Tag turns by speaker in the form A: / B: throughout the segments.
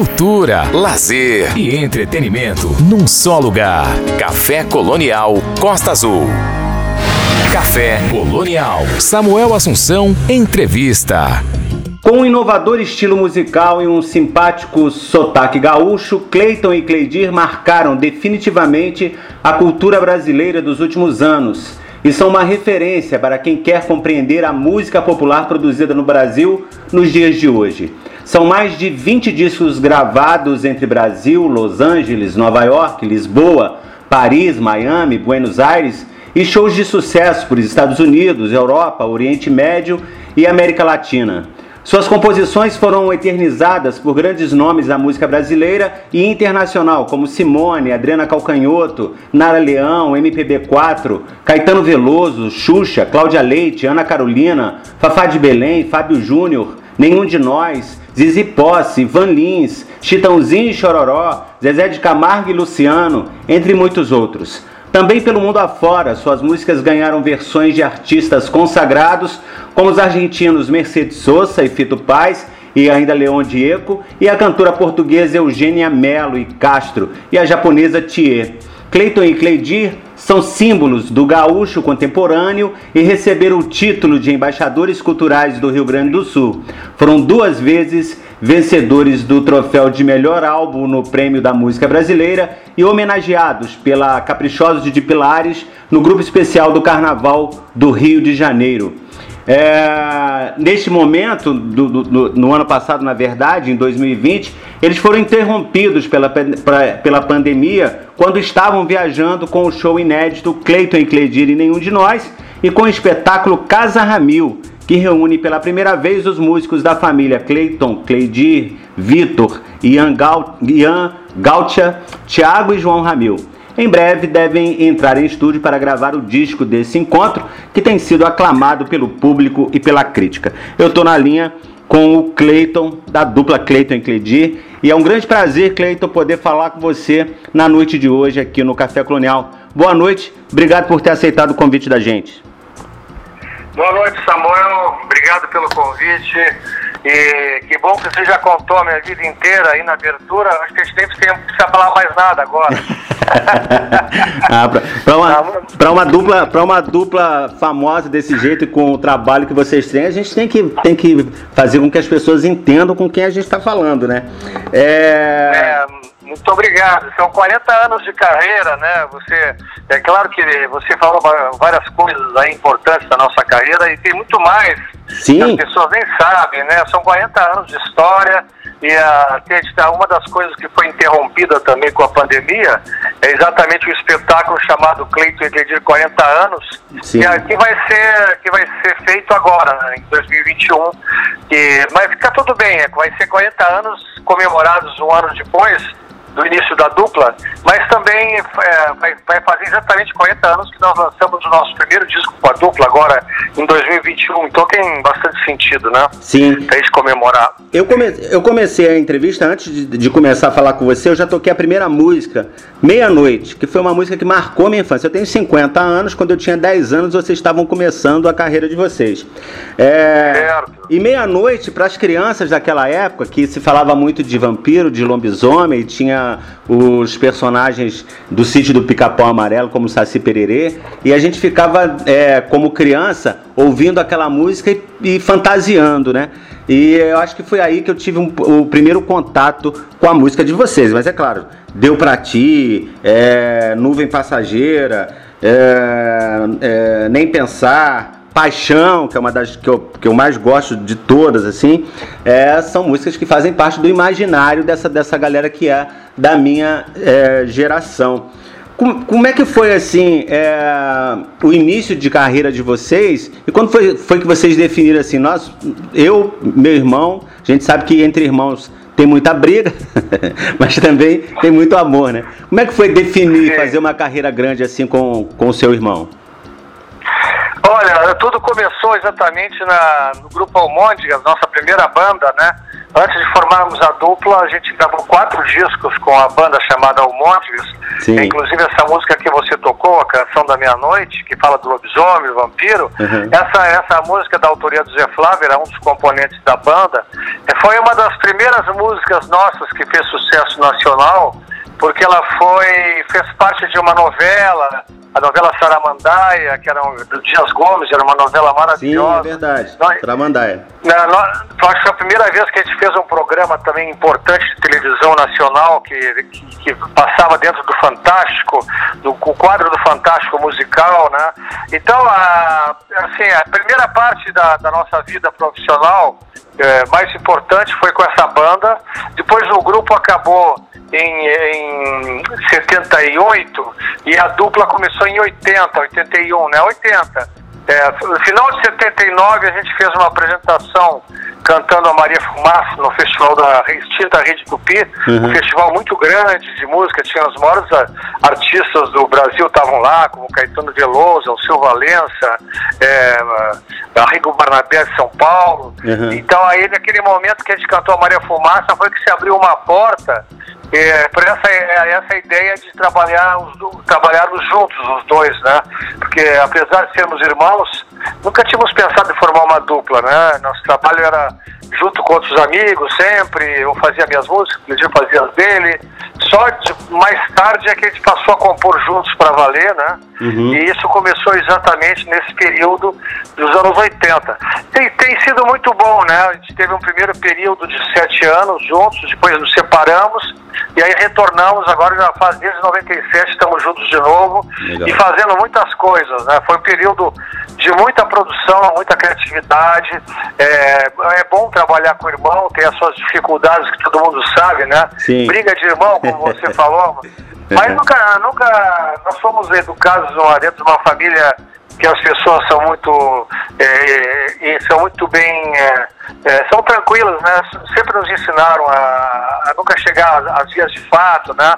A: cultura, lazer e entretenimento num só lugar. Café Colonial Costa Azul. Café Colonial. Samuel Assunção, entrevista.
B: Com um inovador estilo musical e um simpático sotaque gaúcho, Cleiton e Cleidir marcaram definitivamente a cultura brasileira dos últimos anos e são uma referência para quem quer compreender a música popular produzida no Brasil nos dias de hoje. São mais de 20 discos gravados entre Brasil, Los Angeles, Nova York, Lisboa, Paris, Miami, Buenos Aires e shows de sucesso por Estados Unidos, Europa, Oriente Médio e América Latina. Suas composições foram eternizadas por grandes nomes da música brasileira e internacional, como Simone, Adriana Calcanhoto, Nara Leão, MPB4, Caetano Veloso, Xuxa, Cláudia Leite, Ana Carolina, Fafá de Belém, Fábio Júnior, Nenhum de Nós, Zizi Posse, Van Lins, Chitãozinho e Chororó, Zezé de Camargo e Luciano, entre muitos outros. Também pelo mundo afora, suas músicas ganharam versões de artistas consagrados, como os argentinos Mercedes Sosa e Fito Paz, e ainda Leon Diego, e a cantora portuguesa Eugênia Mello e Castro, e a japonesa Thier. Cleiton e Cleidir são símbolos do gaúcho contemporâneo e receberam o título de embaixadores culturais do Rio Grande do Sul. Foram duas vezes vencedores do troféu de melhor álbum no Prêmio da Música Brasileira e homenageados pela Caprichosos de Pilares no grupo especial do Carnaval do Rio de Janeiro. É, neste momento, do, do, no ano passado, na verdade, em 2020, eles foram interrompidos pela, pra, pela pandemia quando estavam viajando com o show inédito Cleiton e Cleidir e Nenhum de Nós e com o espetáculo Casa Ramil, que reúne pela primeira vez os músicos da família Cleiton, Cleidir, Vitor, Ian, Gal, Ian Gautia, Thiago e João Ramil. Em breve devem entrar em estúdio para gravar o disco desse encontro, que tem sido aclamado pelo público e pela crítica. Eu estou na linha com o Cleiton, da dupla Cleiton e Cleidir, e é um grande prazer, Cleiton, poder falar com você na noite de hoje aqui no Café Colonial. Boa noite, obrigado por ter aceitado o convite da gente.
C: Boa noite, Samuel. Obrigado pelo convite. E que bom que você já contou a minha vida inteira aí na abertura. Acho que a gente nem precisa falar mais nada agora.
B: ah, para uma, pra uma, dupla, pra uma dupla famosa desse jeito com o trabalho que vocês têm, a gente tem que, tem que fazer com que as pessoas entendam com quem a gente está falando, né?
C: É... é... Muito obrigado. São 40 anos de carreira, né? Você, é claro que você falou várias coisas aí importantes da nossa carreira e tem muito mais
B: Sim.
C: que as pessoas nem sabem, né? São 40 anos de história e a, uma das coisas que foi interrompida também com a pandemia é exatamente o espetáculo chamado Cleiton Egredir 40 anos, Sim. que, que, vai ser, que vai ser feito agora, né, em 2021. Que, mas fica tudo bem, é, vai ser 40 anos comemorados um ano depois do início da dupla, mas também é, vai, vai, fazer exatamente 40 anos que nós lançamos o nosso primeiro disco com a dupla, agora em 2021. Então tem bastante sentido, né?
B: Sim.
C: Pra gente comemorar.
B: Eu, come, eu comecei a entrevista, antes de, de, começar a falar com você, eu já toquei a primeira música, Meia-Noite, que foi uma música que marcou minha infância. Eu tenho 50 anos, quando eu tinha 10 anos, vocês estavam começando a carreira de vocês. É, certo. E Meia-Noite, para as crianças daquela época, que se falava muito de vampiro, de lobisomem, tinha os personagens do sítio do Pica-Pau Amarelo, como Saci Pererê, e a gente ficava, é, como criança, ouvindo aquela música e, e, fantasiando, né? E eu acho que foi aí que eu tive um, o primeiro contato com a música de vocês, mas é claro, Deu Pra Ti, é, Nuvem Passageira, é, é Nem Pensar Paixão, que é uma das que eu, que eu mais gosto de todas, assim, é, são músicas que fazem parte do imaginário dessa, dessa galera que é da minha é, geração. Como, como, é que foi assim é, o início de carreira de vocês e quando foi, foi que vocês definiram assim, nós, eu, meu irmão, a gente sabe que entre irmãos tem muita briga, mas também tem muito amor, né? Como é que foi definir, fazer uma carreira grande assim com, com o seu irmão?
C: Olha, tudo começou exatamente na, no Grupo Almôndegas, nossa primeira banda, né? Antes de formarmos a dupla, a gente gravou quatro discos com a banda chamada Almôndegas. Inclusive essa música que você tocou, a Canção da Meia-Noite, que fala do lobisomem, vampiro. Uhum. Essa, essa música da autoria do Zé Flávio, era um dos componentes da banda. Foi uma das primeiras músicas nossas que fez sucesso nacional, porque ela foi fez parte de uma novela a novela Saramandaia, que era um, do Dias Gomes, era uma novela maravilhosa.
B: Sim, é verdade. Nós, Saramandaia.
C: Na, nós, acho que foi a primeira vez que a gente fez um programa também importante de televisão nacional, que, que, que passava dentro do Fantástico, do quadro do Fantástico musical, né? Então, a, assim, a primeira parte da, da nossa vida profissional é, mais importante foi com essa banda. Depois o grupo acabou em, em 78 e a dupla começou em 80, 81, né? 80. É, no final de 79 a gente fez uma apresentação cantando a Maria Fumaça no festival da extinta Rede Tupi, uhum. um festival muito grande de música, tinha os maiores artistas do Brasil estavam lá, como Caetano Veloso, Alceu Valença, é, Arrigo Barnabé de São Paulo. Uhum. Então aí naquele momento que a gente cantou a Maria Fumaça foi que se abriu uma porta é, por essa, é, essa ideia de trabalhar os, trabalharmos juntos os dois, né? Porque apesar de sermos irmãos, nunca tínhamos pensado em formar uma dupla, né? Nosso trabalho era junto com outros amigos sempre, eu fazia minhas músicas, o fazia as dele. Só mais tarde é que a gente passou a compor juntos para valer, né? Uhum. E isso começou exatamente nesse período dos anos 80. Tem, tem sido muito bom, né? A gente teve um primeiro período de sete anos juntos, depois nos separamos e aí retornamos, agora já faz desde 97 estamos juntos de novo Legal. e fazendo muitas coisas, né? Foi um período de muita produção, muita criatividade. É, é bom trabalhar com o irmão, tem as suas dificuldades que todo mundo sabe, né? Sim. Briga de irmão, como você falou. Mas nunca, nunca nós fomos educados dentro de uma família que as pessoas são muito é, e são muito bem é, é, são tranquilas né sempre nos ensinaram a, a nunca chegar às vias de fato né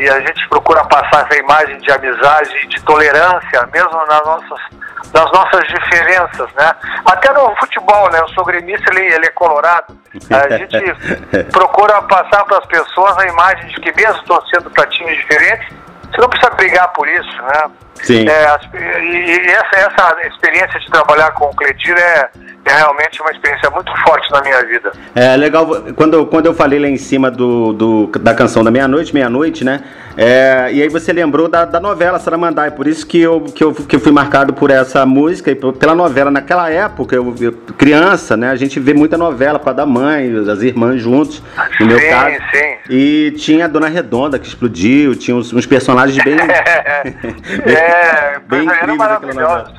C: e a gente procura passar essa imagem de amizade de tolerância mesmo nas nossas das nossas diferenças, né? Até no futebol, né? Eu sou gremista, ele, ele é colorado. A gente procura passar para as pessoas a imagem de que mesmo torcendo para times diferentes, você não precisa brigar por isso, né?
B: Sim.
C: É, e essa, essa experiência de trabalhar com o Cledir é, é realmente uma experiência muito forte na minha vida.
B: É legal, quando, quando eu falei lá em cima do, do da canção da meia-noite, meia-noite, né? É, e aí você lembrou da, da novela Saramandai, por isso que eu, que, eu, que eu fui marcado por essa música e pela novela. Naquela época, eu, eu criança, né? A gente vê muita novela para da mãe, as irmãs juntos, no meu caso.
C: Sim.
B: E tinha a Dona Redonda que explodiu, tinha uns, uns personagens bem.
C: é, bem incríveis aquela novela.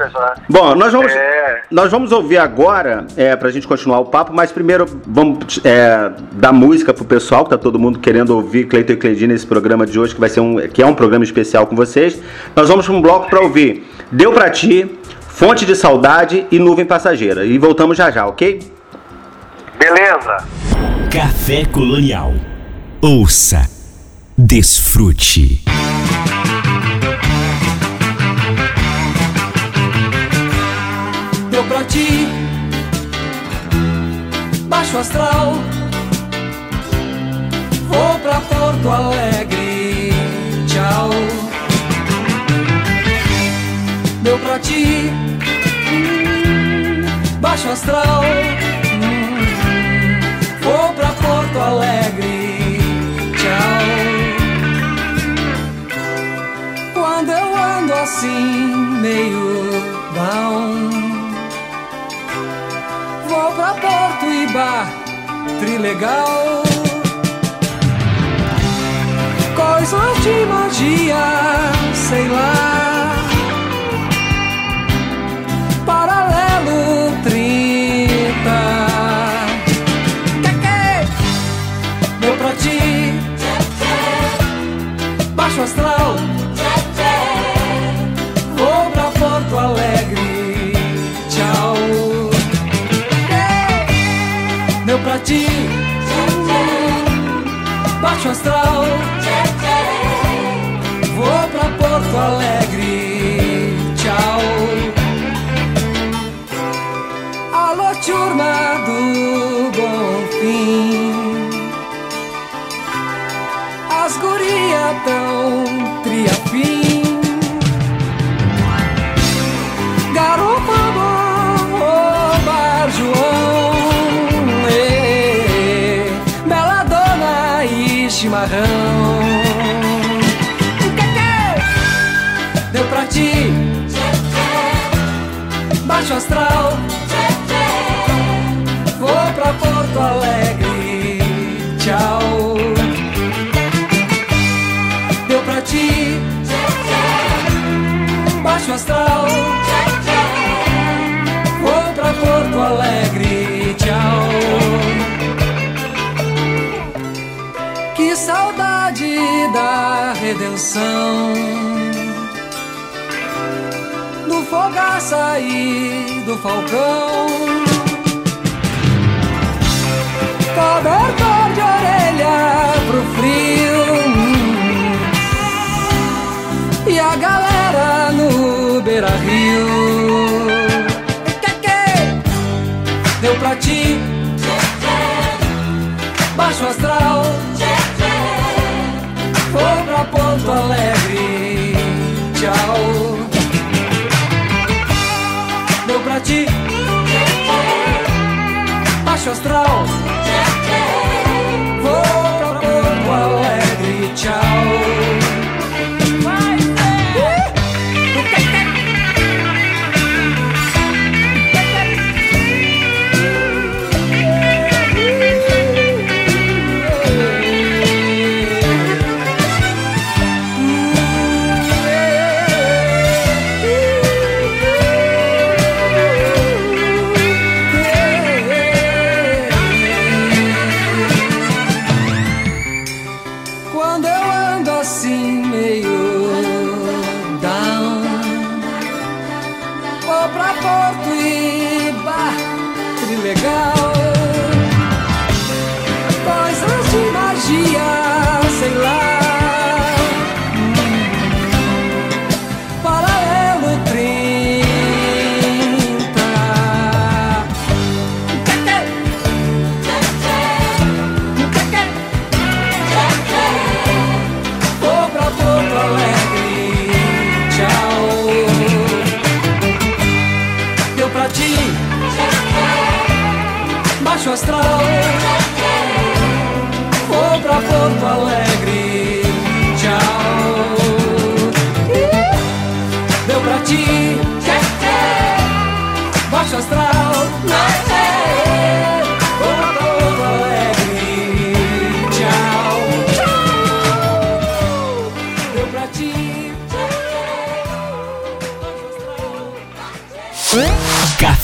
B: Bom, nós vamos, é. nós vamos ouvir agora, é, pra gente continuar o papo, mas primeiro vamos é, dar música pro pessoal, que tá todo mundo querendo ouvir Cleiton e Cleidinha nesse programa de hoje, que vai ser um, que é um programa especial com vocês. Nós vamos para um bloco para ouvir Deu para ti, Fonte de Saudade e Nuvem Passageira. E voltamos já já, ok?
C: Beleza.
A: Café Colonial. Ouça, desfrute.
D: Deu pra ti, baixo astral. Vou pra Porto Alegre tchau. Deu pra ti, hum, baixo astral. Hum, vou pra Porto Alegre, tchau. Quando eu ando assim, meio down, vou pra Porto e Bar, trilegal coisas de magia, sei lá. Paralelo 30. Que? Deu pra ti. Baixo astral. Vou pra Porto Alegre. Tchau. Deu pra ti. Baixo astral vou pra Porto Alegre. Tchau. Alô, turma do Bom Fim. As gurias tão astral. Vou pra Porto Alegre. Tchau. Deu pra ti? Baixo astral. Vou pra Porto Alegre. Tchau. Que saudade da redenção fogaça e do falcão. Baixo astral.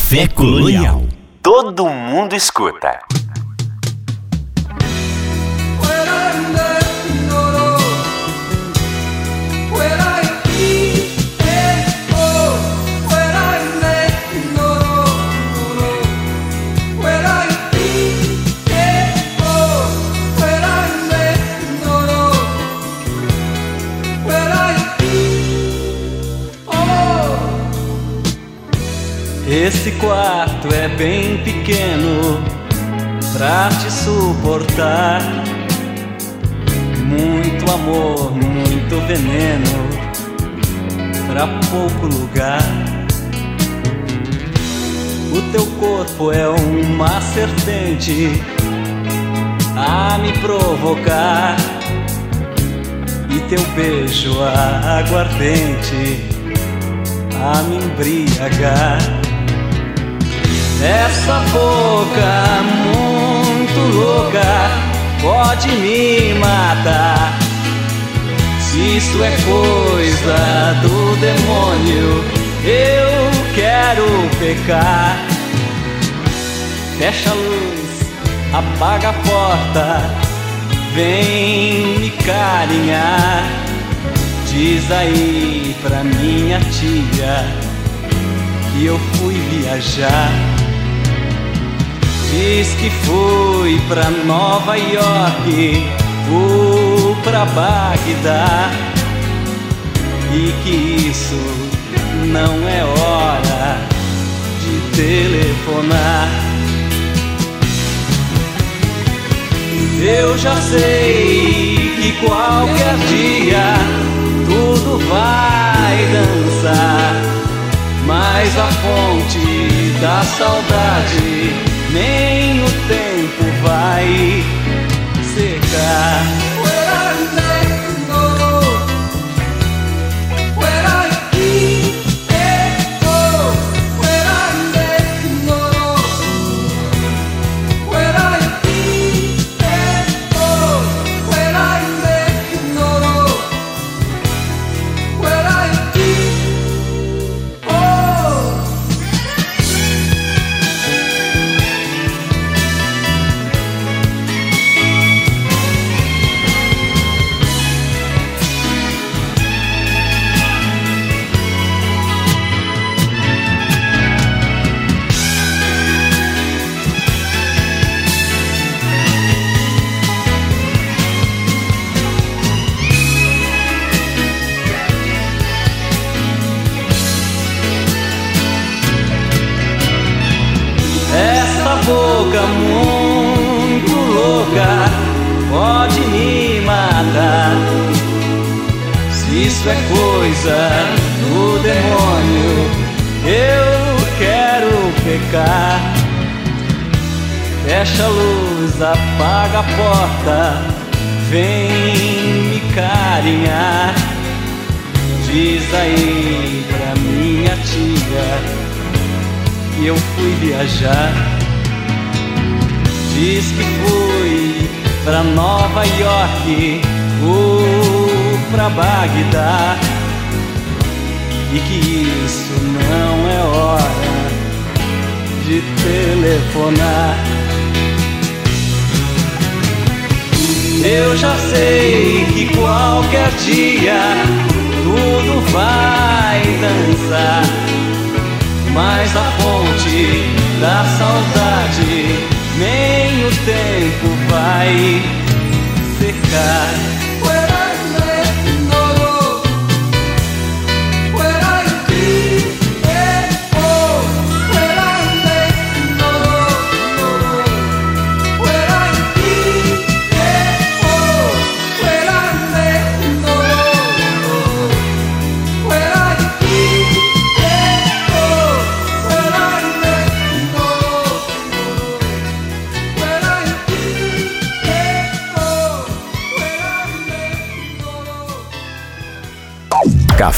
A: Café Colonial. Todo mundo escuta.
E: Esse quarto é bem pequeno pra te suportar. Muito amor, muito veneno pra pouco lugar. O teu corpo é uma serpente a me provocar. E teu beijo aguardente a me embriagar. Essa boca muito louca pode me matar. Se isso é coisa do demônio, eu quero pecar. Fecha a luz, apaga a porta, vem me carinhar. Diz aí pra minha tia que eu fui viajar. Diz que fui pra Nova York ou pra Bagdá e que isso não é hora de telefonar. Eu já sei que qualquer dia tudo vai dançar, mas a fonte da saudade nem o tempo vai secar.
D: Pode me matar. Se isso é coisa do demônio, eu quero pecar. Fecha a luz, apaga a porta, vem me carinhar. Diz aí pra minha tia que eu fui viajar. Diz que fui pra Nova York ou pra Bagdá. E que isso não é hora de telefonar. Eu já sei que qualquer dia tudo vai dançar mas a fonte da saudade nem o tempo vai secar.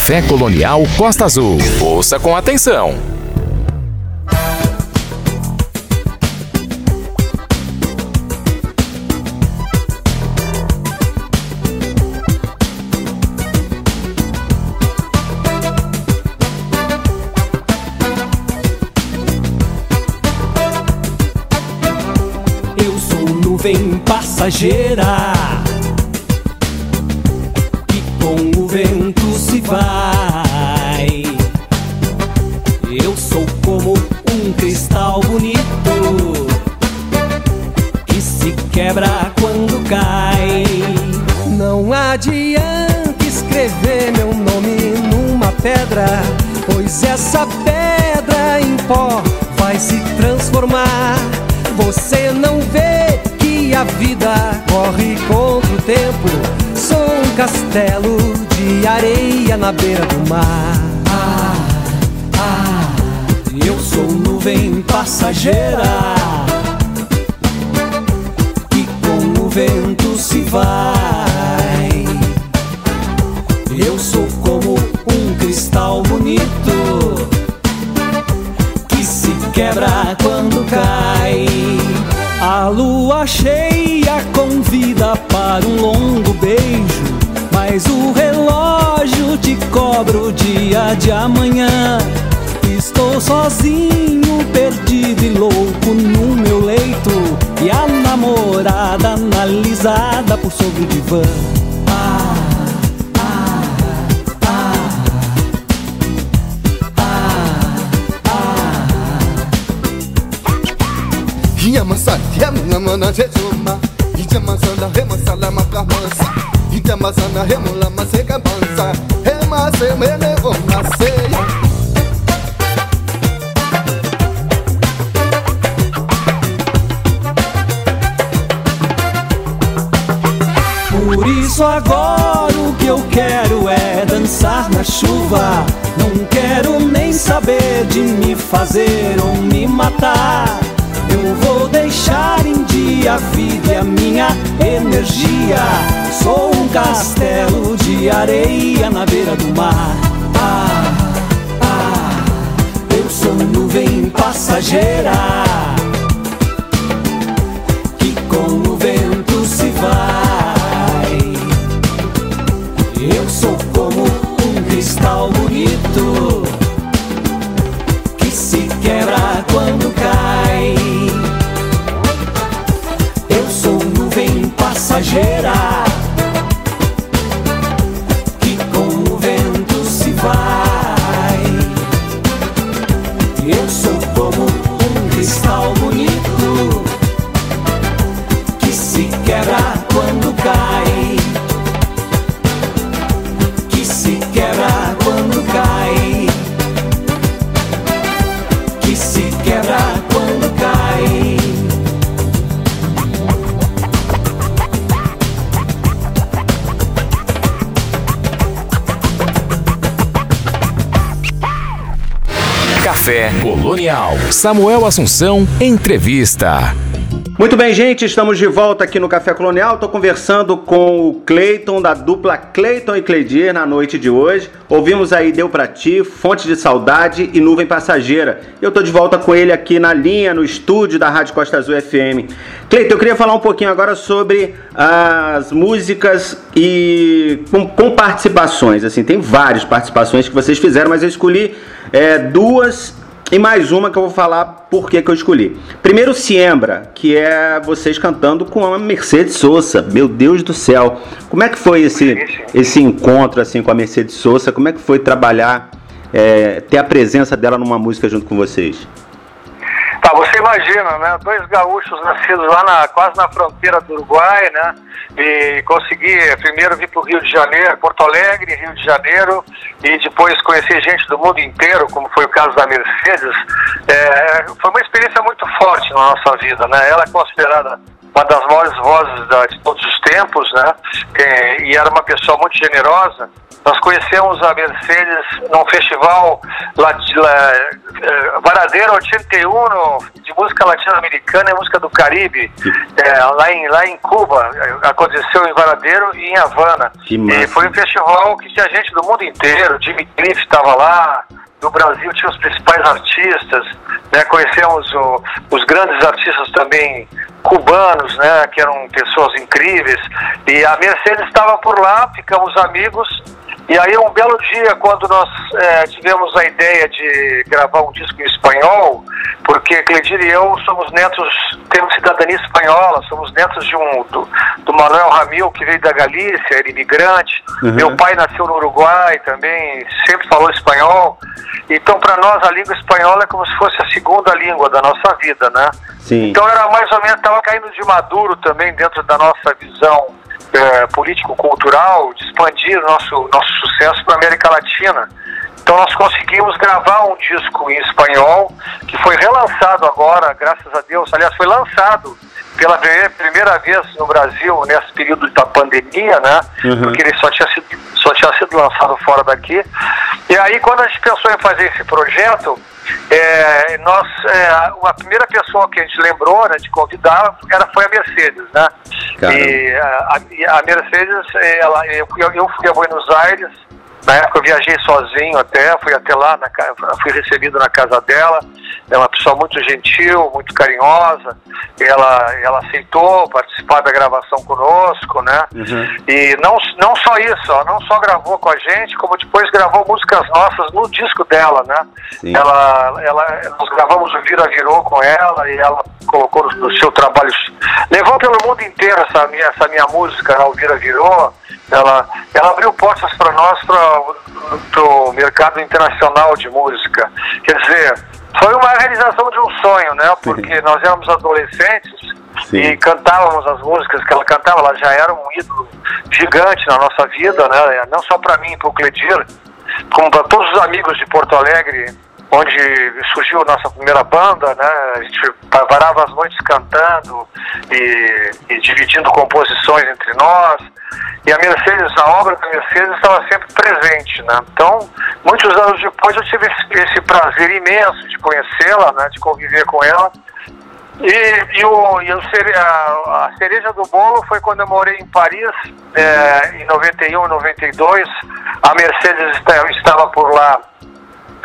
A: Café Colonial Costa Azul. Ouça com atenção.
E: Eu sou nuvem passageira na beira do mar. Ah, ah, eu sou nuvem passageira que com o vento se vai. De amanhã. Estou sozinho, perdido e louco no meu leito. E a namorada analisada por sobre o divã. Ah, ah, ah.
F: Yamasal, yamanamana, jejuma, masega
E: fazer ou me matar eu vou deixar em dia a vida e a minha energia. Sou um castelo de areia na beira do mar. Ah, ah, eu sou nuvem passageira
A: Samuel Assunção, entrevista.
B: Muito bem, gente, estamos de volta aqui no Café Colonial. Estou conversando com o Cleiton, da dupla Cleiton e Cleidir, na noite de hoje. Ouvimos aí Deu Pra Ti, Fonte de Saudade e Nuvem Passageira. Eu estou de volta com ele aqui na linha, no estúdio da Rádio Costa Azul FM. Cleiton, eu queria falar um pouquinho agora sobre as músicas e com, com participações. Assim, tem várias participações que vocês fizeram, mas eu escolhi é, duas e mais uma que eu vou falar por que, eu escolhi. Primeiro, Siembra, que é vocês cantando com a Mercedes Sosa. Meu Deus do céu. Como é que foi esse, esse encontro assim com a Mercedes Sosa? Como é que foi trabalhar, é, ter a presença dela numa música junto com vocês?
C: Tá, você imagina, né? Dois gaúchos nascidos lá na, quase na fronteira do Uruguai, né? E consegui primeiro vir para o Rio de Janeiro, Porto Alegre, Rio de Janeiro, e depois conhecer gente do mundo inteiro, como foi o caso da Mercedes. É, foi uma experiência muito forte na nossa vida, né? Ela é considerada uma das maiores vozes da, de todos os tempos, né? E, e era uma pessoa muito generosa. Nós conhecemos a Mercedes num festival eh, Varadeiro 81 de música latino-americana e música do Caribe, é, lá, em, lá em Cuba. Aconteceu em Varadeiro e em Havana. E foi um festival que tinha gente do mundo inteiro. Jimmy Cliff estava lá, no Brasil tinha os principais artistas, né? conhecemos o, os grandes artistas também cubanos, né? que eram pessoas incríveis, e a Mercedes estava por lá, ficamos amigos, e aí um belo dia, quando nós é, tivemos a ideia de gravar um disco em espanhol, porque Cledir e eu somos netos, temos cidadania espanhola, somos netos de um do, do Manuel Ramil, que veio da Galícia, era imigrante. Uhum. Meu pai nasceu no Uruguai também, sempre falou espanhol. Então, para nós, a língua espanhola é como se fosse a segunda língua da nossa vida, né? Sim. Então, era mais ou menos, estava caindo de maduro também dentro da nossa visão é, político-cultural, de expandir nosso, nosso sucesso para a América Latina. Então nós conseguimos gravar um disco em espanhol, que foi relançado agora, graças a Deus. Aliás, foi lançado pela primeira vez no Brasil nesse período da pandemia, né? Uhum. Porque ele só tinha, sido, só tinha sido lançado fora daqui. E aí, quando a gente pensou em fazer esse projeto, é, nós, é, a primeira pessoa que a gente lembrou né, de convidar era, foi a Mercedes, né? E a, a, Mercedes, ela, eu, eu fui a Buenos Aires, na época eu viajei sozinho até, fui até lá, na, fui recebido na casa dela. É uma pessoa muito gentil, muito carinhosa. Ela, ela aceitou participar da gravação conosco, né? Uhum. E não, não só isso, ela não só gravou com a gente, como depois gravou músicas nossas no disco dela, né? Ela, ela, nós gravamos o Vira Virou com ela e ela colocou no, no seu trabalho. Levou pelo mundo inteiro essa minha, essa minha música, né? o Vira Virou. Ela, ela abriu portas para nós para o mercado internacional de música. Quer dizer, foi uma realização de um sonho, né? Porque nós éramos adolescentes Sim. e cantávamos as músicas que ela cantava. Ela já era um ídolo gigante na nossa vida, né? Não só para mim, para o Cledir, como para todos os amigos de Porto Alegre, onde surgiu a nossa primeira banda, né? A gente parava as noites cantando e, e dividindo composições entre nós. E a Mercedes, a obra da Mercedes estava sempre presente, né? Então, muitos anos depois eu tive esse, esse prazer imenso de conhecê-la, né? De conviver com ela. E, e, o, e a, a, cereja do bolo foi quando eu morei em Paris, é, em 91, 92. A Mercedes estava por lá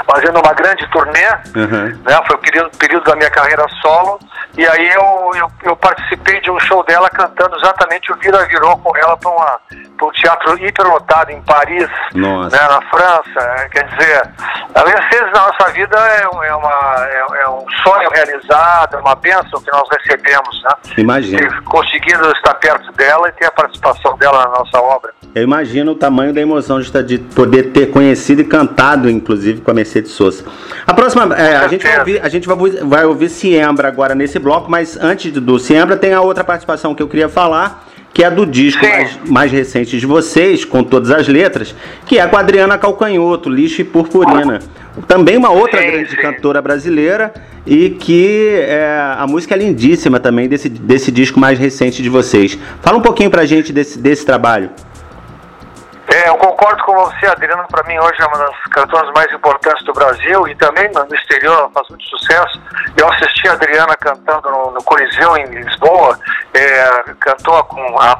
C: fazendo uma grande turnê, uhum. né? Foi o período, período da minha carreira solo. E aí eu, eu, eu, participei de um show dela cantando exatamente o Vira Virou com ela para um teatro hiperlotado em Paris, né, na França. É, quer dizer, a Mercedes na nossa vida é, é, uma, é, é, um sonho realizado, é uma bênção que nós recebemos, né?
B: Imagina.
C: Conseguindo estar perto dela e ter a participação dela na nossa obra.
B: Eu imagino o tamanho da emoção de, de poder ter conhecido e cantado, inclusive, com a Mercedes Sosa. A próxima, é, a, gente vai ouvir, a gente vai, vai ouvir Siembra agora nesse bloco, mas antes do Siembra tem a outra participação que eu queria falar, que é do disco mais, mais, recente de vocês, com todas as letras, que é com a Adriana Calcanhoto, Lixo e Purpurina. Também uma outra sim, grande sim. cantora brasileira e que é, a música é lindíssima também desse, desse disco mais recente de vocês. Fala um pouquinho pra gente desse, desse trabalho.
C: É, concordo com você, Adriana. Para mim, hoje é uma das cantoras mais importantes do Brasil e também no exterior faz muito sucesso. Eu assisti a Adriana cantando no, no Coliseu, em Lisboa. É, cantou com a,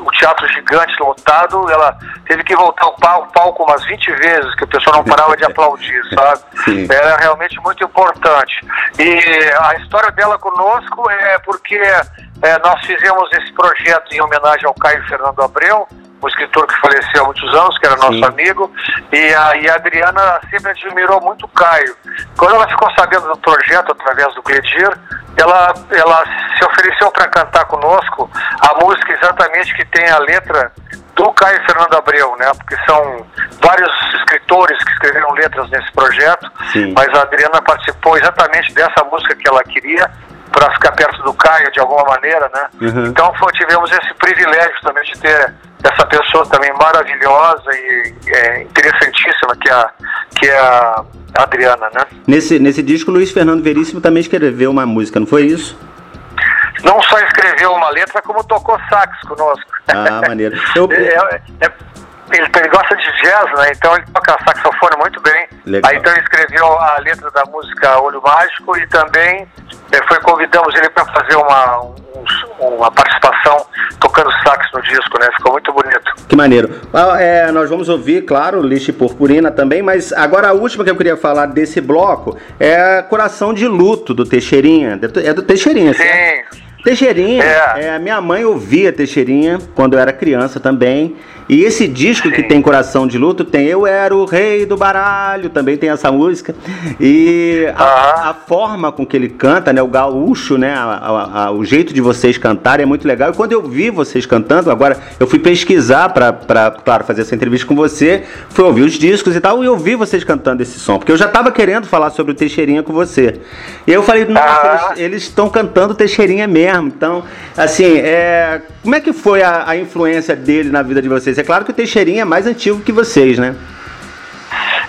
C: o teatro gigante lotado. Ela teve que voltar ao palco, palco umas 20 vezes, que o pessoal não parava de aplaudir, sabe? Sim. Era realmente muito importante. E a história dela conosco é porque é, nós fizemos esse projeto em homenagem ao Caio Fernando Abreu um escritor que faleceu há muitos anos, que era nosso Sim. amigo, e a, e a, Adriana sempre admirou muito o Caio. Quando ela ficou sabendo do projeto através do Cledir, ela, ela se ofereceu para cantar conosco a música exatamente que tem a letra do Caio Fernando Abreu, né? Porque são vários escritores que escreveram letras nesse projeto, Sim. mas a Adriana participou exatamente dessa música que ela queria para ficar perto do Caio de alguma maneira, né? Uhum. Então foi, tivemos esse privilégio também de ter essa pessoa também maravilhosa e é, interessantíssima que é, a, que é a Adriana, né?
B: Nesse, nesse disco, Luiz Fernando Veríssimo também escreveu uma música, não foi isso?
C: Não só escreveu uma letra, como tocou sax conosco.
B: Ah, maneiro. Eu...
C: é, é, ele, ele, gosta de jazz, né? Então ele toca saxofone muito bem. Legal. Aí então ele escreveu a letra da música Olho Mágico e também é, foi convidamos ele para fazer uma, um, uma participação tocando sax no disco, né? Ficou muito bonito.
B: Que maneiro. Ah, é, nós vamos ouvir, claro, Lixe Purpurina também, mas agora a última que eu queria falar desse bloco é Coração de Luto do Teixeirinha. É do Teixeirinha,
C: Sim. Certo?
B: Teixeirinha, é. é. minha mãe ouvia Teixeirinha quando eu era criança também. E esse disco que tem Coração de Luto tem Eu Era o Rei do Baralho, também tem essa música. E a, a forma com que ele canta, né, o gaúcho, né, a, a, o jeito de vocês cantarem é muito legal. E quando eu vi vocês cantando, agora eu fui pesquisar para, claro, fazer essa entrevista com você, fui ouvir os discos e tal, e eu vi vocês cantando esse som, porque eu já estava querendo falar sobre o Teixeirinha com você. E eu falei, nossa, eles estão cantando Teixeirinha mesmo. Então, assim, é, como é que foi a, a influência dele na vida de vocês? É claro que o Teixeirinha é mais antigo que vocês, né?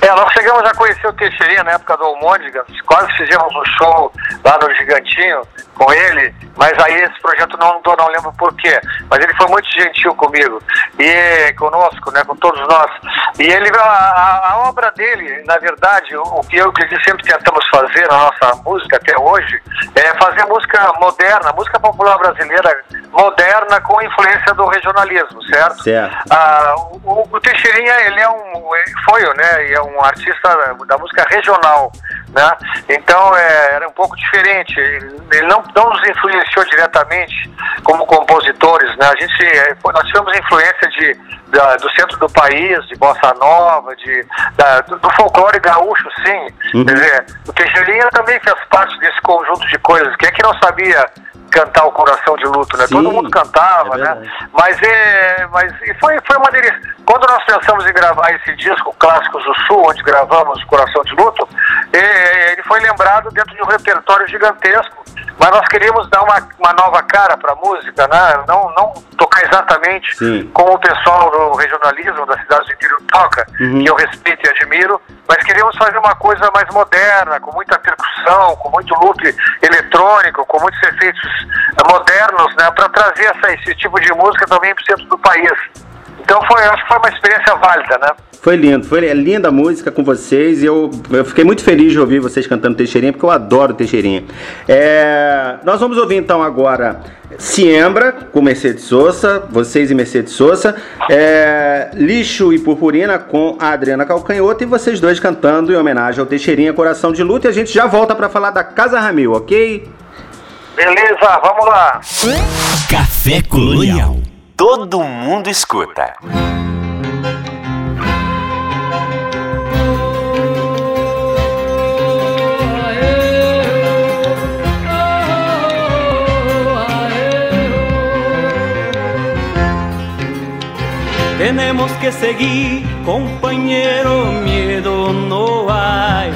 C: É, nós chegamos a conhecer o Teixeirinha na época do Almôndega, quase fizemos um show lá no Gigantinho com ele, mas aí esse projeto não não lembro por quê. Mas ele foi muito gentil comigo e conosco, né, com todos nós. E ele, a, a obra dele, na verdade, o, o que eu e o sempre tentamos fazer na nossa música até hoje, é fazer música moderna, música popular brasileira moderna com influência do regionalismo, certo?
B: Certo.
C: Ah, o, o Teixeirinha, ele é um, foi, né, é um artista da música regional, né? Então é, era um pouco diferente. Ele não, não nos influenciou diretamente como compositores, né? A gente, é, nós tivemos influência de, da, do centro do país, de bossa nova, de, da, do, do, folclore gaúcho, sim. Uhum. Quer dizer, o Teixeirinha também fez parte desse conjunto de coisas. Quem é que não sabia cantar o coração de luto, né? Sim, Todo mundo cantava, é né? Mas, é, mas foi, foi uma delícia. Quando nós pensamos em gravar esse disco Clássicos do Sul, onde gravamos Coração de Luto, é, ele foi lembrado dentro de um repertório gigantesco. Mas nós queríamos dar uma, uma nova cara para a música, né? Não, não tocar exatamente Sim. como o pessoal do regionalismo da cidade do interior toca, uhum. que eu respeito e admiro, mas queríamos fazer uma coisa mais moderna, com muita percussão, com muito loop eletrônico, com muitos efeitos modernos, né, para trazer essa, esse tipo de música também para o centro do país. Então foi, acho que foi uma experiência válida, né?
B: Foi lindo, foi linda a música com vocês e eu, eu fiquei muito feliz de ouvir vocês cantando Teixeirinha, porque eu adoro Teixeirinha. É, nós vamos ouvir então agora Siembra com Mercedes Sosa, vocês e Mercedes Sosa, é, Lixo e Purpurina com a Adriana Calcanhoto e vocês dois cantando em homenagem ao Teixeirinha Coração de Luta e a gente já volta para falar da Casa Ramil, ok?
C: Beleza, vamos lá.
A: Café Colonial. Todo mundo escuta.
E: Tenemos que seguir, compañero, miedo no hay.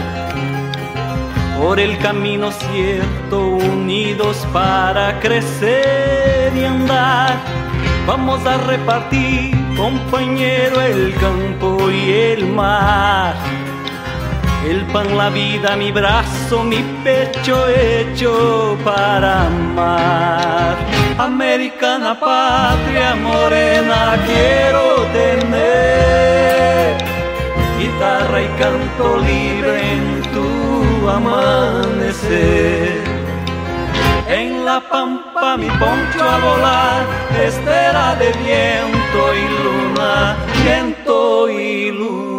E: Por el camino cierto, unidos para crecer y andar Vamos a repartir, compañero, el campo y el mar. El pan, la vida, mi brazo, mi pecho hecho para amar. Americana patria morena quiero tener. canto libre en tu amanecer. En la pampa mi poncho a volar, estera de viento y luna, viento y luna.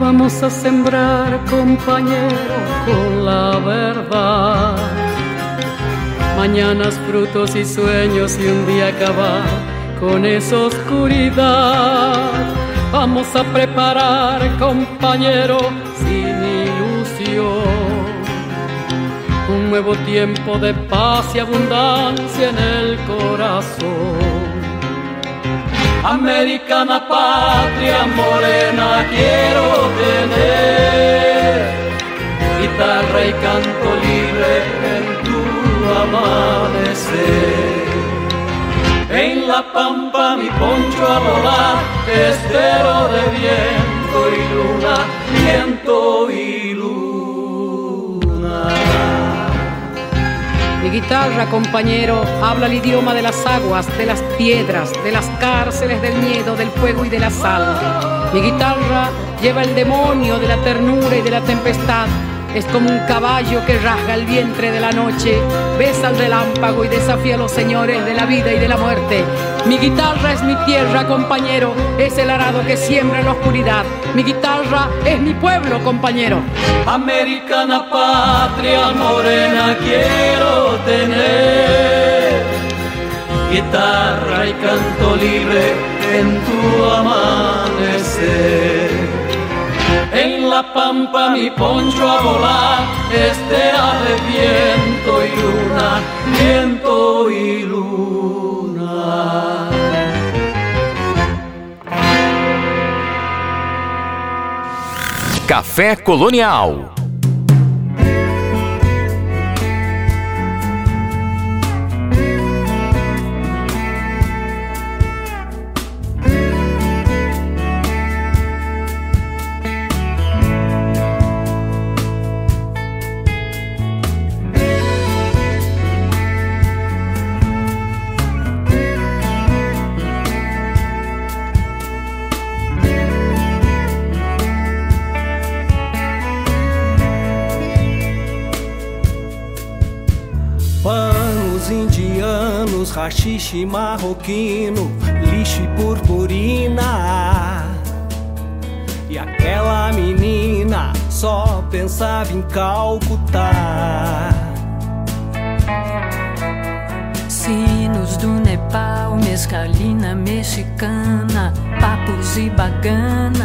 G: Vamos a sembrar, compañero, con la verdad. Mañanas, frutos y sueños y un día acabar con esa oscuridad. Vamos a preparar, compañero, sin ilusión. Un nuevo tiempo de paz y abundancia en el corazón. Americana patria morena quiero tener, guitarra y canto libre en En la pampa mi poncho a volar, espero de viento y luna, viento y luna.
H: Mi guitarra, compañero, habla el idioma de las aguas, de las piedras, de las cárceles, del miedo, del fuego y de la sal. Mi guitarra lleva el demonio de la ternura y de la tempestad es como un caballo que rasga el vientre de la noche, besa el relámpago y desafía a los señores de la vida y de la muerte. Mi guitarra es mi tierra, compañero, es el arado que siembra la oscuridad. Mi guitarra es mi pueblo, compañero.
E: Americana patria morena quiero tener. Guitarra y canto libre en tu amanecer. En la pampa mi poncho a volar, estera de viento y luna, viento y luna.
A: Café Colonial
D: rachixe marroquino, lixo e purpurina. E aquela menina só pensava em Calcutá.
I: Sinos do Nepal, mescalina mexicana, papos e baganas.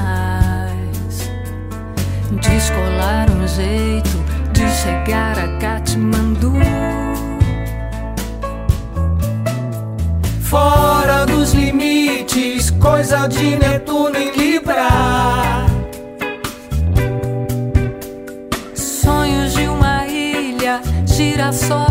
I: Descolar um jeito de chegar a Katmandu.
D: Fora dos limites, coisa de Netuno em Libra.
I: Sonhos de uma ilha, girassóis,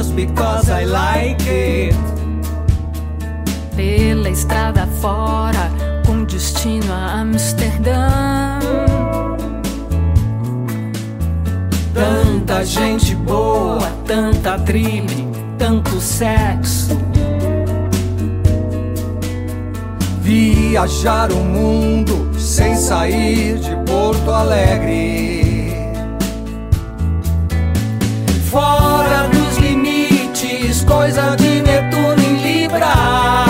D: just because I like it.
I: Pela estrada fora, com destino a Amsterdã.
D: Tanta gente boa, tanta trilha, tanto sexo. Viajar o mundo sem sair de Porto Alegre. Coisa de Netuno em Libra.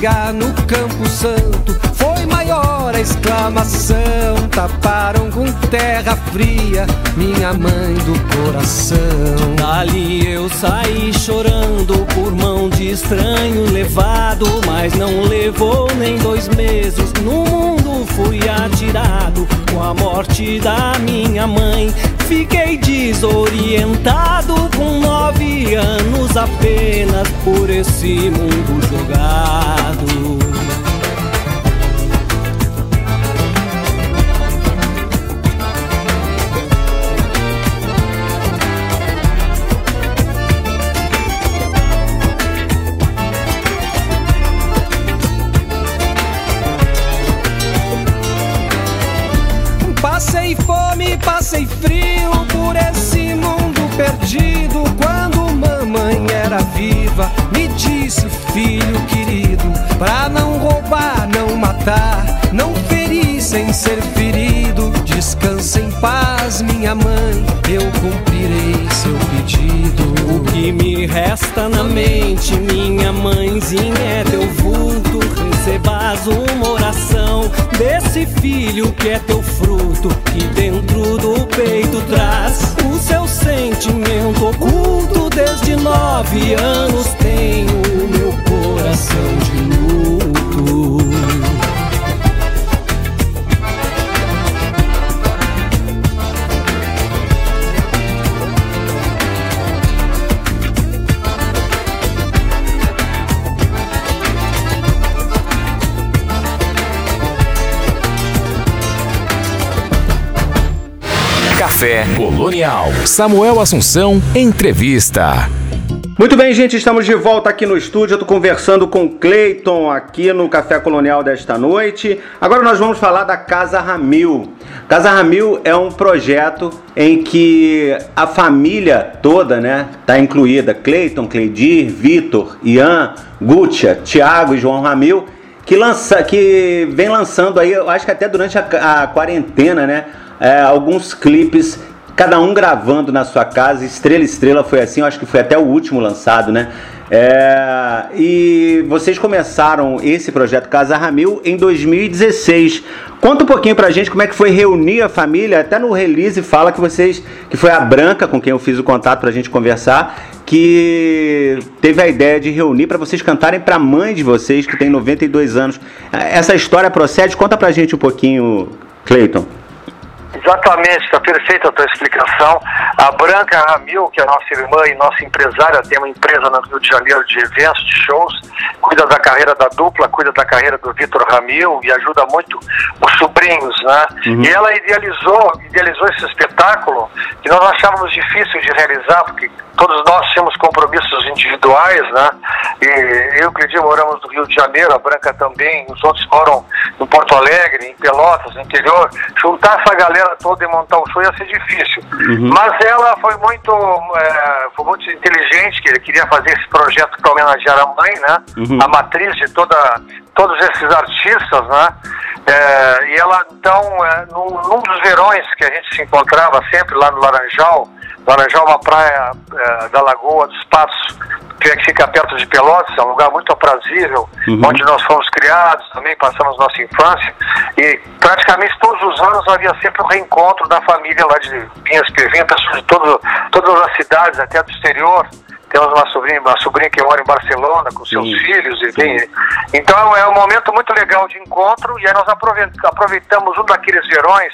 E: Chegar no Campo Santo, foi maior a exclamação. Taparam com terra fria minha mãe do coração. Dali eu saí chorando por mão de estranho levado, mas não levou nem dois meses. No mundo fui atirado com a morte da minha mãe. Fiquei desorientado com nove anos apenas por esse mundo jogado. Não ferir sem ser ferido. Descansa em paz, minha mãe, eu cumprirei seu pedido. O que me resta na mente, minha mãezinha, é teu vulto. Recebas uma oração desse filho que é teu fruto, que dentro do peito traz o seu sentimento oculto. Desde nove anos tenho
A: Samuel Assunção, entrevista.
B: Muito bem, gente, estamos de volta aqui no estúdio. Eu tô conversando com Cleiton aqui no Café Colonial desta noite. Agora nós vamos falar da Casa Ramil. Casa Ramil é um projeto em que a família toda, né, tá incluída. Cleiton, Cleidir, Vitor, Ian, Gutia, Thiago e João Ramil, que lança, que vem lançando aí, eu acho que até durante a, a quarentena, né, é, alguns clipes, cada um gravando na sua casa. Estrela Estrela foi assim, eu acho que foi até o último lançado, né? É, e vocês começaram esse projeto Casa Ramil em 2016. Conta um pouquinho pra gente como é que foi reunir a família. Até no release fala que vocês, que foi a Branca com quem eu fiz o contato pra gente conversar, que teve a ideia de reunir para vocês cantarem para a mãe de vocês que tem 92 anos. Essa história procede? Conta pra gente um pouquinho, Cleiton.
C: Exatamente, está perfeita a tua explicação. A Branca Ramil, que é nossa irmã e nossa empresária, tem uma empresa no Rio de Janeiro de eventos, de shows, cuida da carreira da dupla, cuida da carreira do Vitor Ramil e ajuda muito os sobrinhos, né? Uhum. E ela idealizou, idealizou esse espetáculo que nós achávamos difícil de realizar, porque todos nós tínhamos compromissos individuais, né? E eu e moramos no Rio de Janeiro, a Branca também, os outros moram em Porto Alegre, em Pelotas, no interior. Juntar essa galera toda e montar um show ia ser difícil. Uhum. Mas ela foi muito, é, foi muito inteligente, que queria fazer esse projeto para homenagear a mãe, né? Uhum. A matriz de toda, todos esses artistas, né? É, e ela, então, é, num dos verões que a gente se encontrava sempre lá no Laranjal, Laranjal é uma praia é, da Lagoa dos Patos, que fica perto de Pelotas, é um lugar muito aprazível, uhum. onde nós fomos criados, também passamos nossa infância, e praticamente todos os anos havia sempre um reencontro da família lá de Pinhas Pervinha, pessoas de todo, todas as cidades, até do exterior, temos uma sobrinha, uma sobrinha que mora em Barcelona com seus sim, filhos e vem. Então é um momento muito legal de encontro e aí nós aproveitamos um daqueles verões,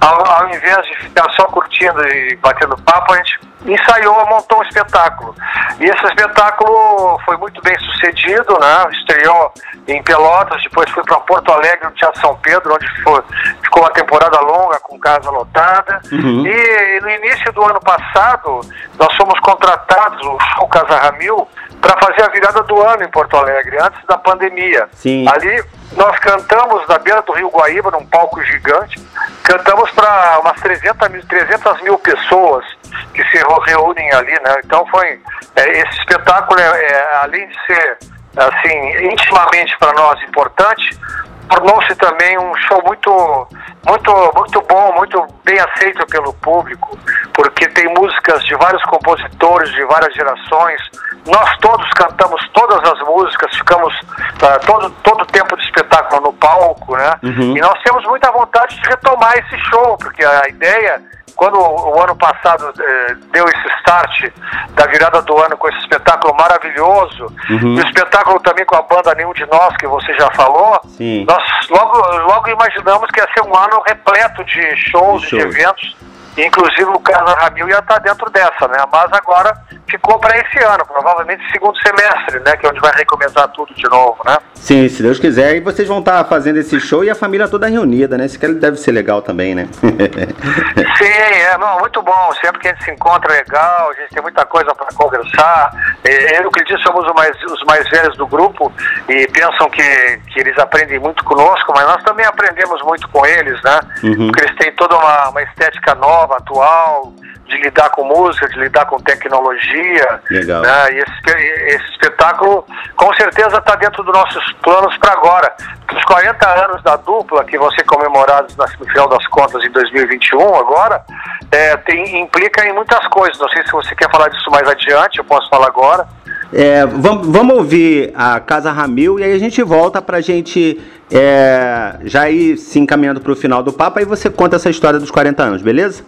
C: ao, ao invés de ficar só curtindo e batendo papo, a gente ensaiou, montou um espetáculo. E esse espetáculo foi muito bem sucedido, né? Estreou em Pelotas, depois foi para Porto Alegre, no Teatro São Pedro, onde foi, ficou uma temporada longa com casa lotada. Uhum. E no início do ano passado, nós fomos contratados, o Show Casa Ramil, para fazer a virada do ano em Porto Alegre, antes da pandemia.
B: Sim.
C: Ali nós cantamos na beira do Rio Guaíba, num palco gigante, cantamos para umas 300 mil, 300 mil pessoas que se reúnem ali, né? Então foi é, esse espetáculo é, é, além de ser assim intimamente para nós importante, tornou-se também um show muito, muito, muito bom, muito bem aceito pelo público, porque tem músicas de vários compositores de várias gerações. Nós todos cantamos todas as músicas, ficamos uh, todo todo o tempo de espetáculo no palco, né? Uhum. E nós temos muita vontade de retomar esse show, porque a ideia quando o, ano passado eh, deu esse start da virada do ano com esse espetáculo maravilhoso, uhum. e o espetáculo também com a banda Nenhum de Nós, que você já falou,
B: Sim.
C: nós logo, logo imaginamos que ia ser um ano repleto de shows, de, shows. de eventos Inclusive o Casa Ramil ia estar dentro dessa, né? Mas agora ficou para esse ano, provavelmente segundo semestre, né? Que é onde vai recomeçar tudo de novo, né?
B: Sim, se Deus quiser. E vocês vão estar fazendo esse show e a família toda reunida, né? Isso deve ser legal também, né?
C: Sim, é não, muito bom. Sempre que a gente se encontra é legal, a gente tem muita coisa para conversar. Eu e o Cleitinho somos os mais, os mais velhos do grupo e pensam que, que eles aprendem muito conosco, mas nós também aprendemos muito com eles, né? Uhum. Porque eles têm toda uma, uma estética nova nova, atual, de lidar com música, de lidar com tecnologia.
B: Legal.
C: Né? E esse, esse espetáculo, com certeza, está dentro dos nossos planos para agora. Os 40 anos da dupla, que vão ser comemorados no final das contas em 2021, agora, é, tem, implica em muitas coisas. Não sei se você quer falar disso mais adiante, eu posso falar agora.
B: É, vamos, vamos ouvir a Casa Ramil e aí a gente volta para a gente é, já ir se encaminhando para o final do papo. Aí você conta essa história dos 40 anos, beleza?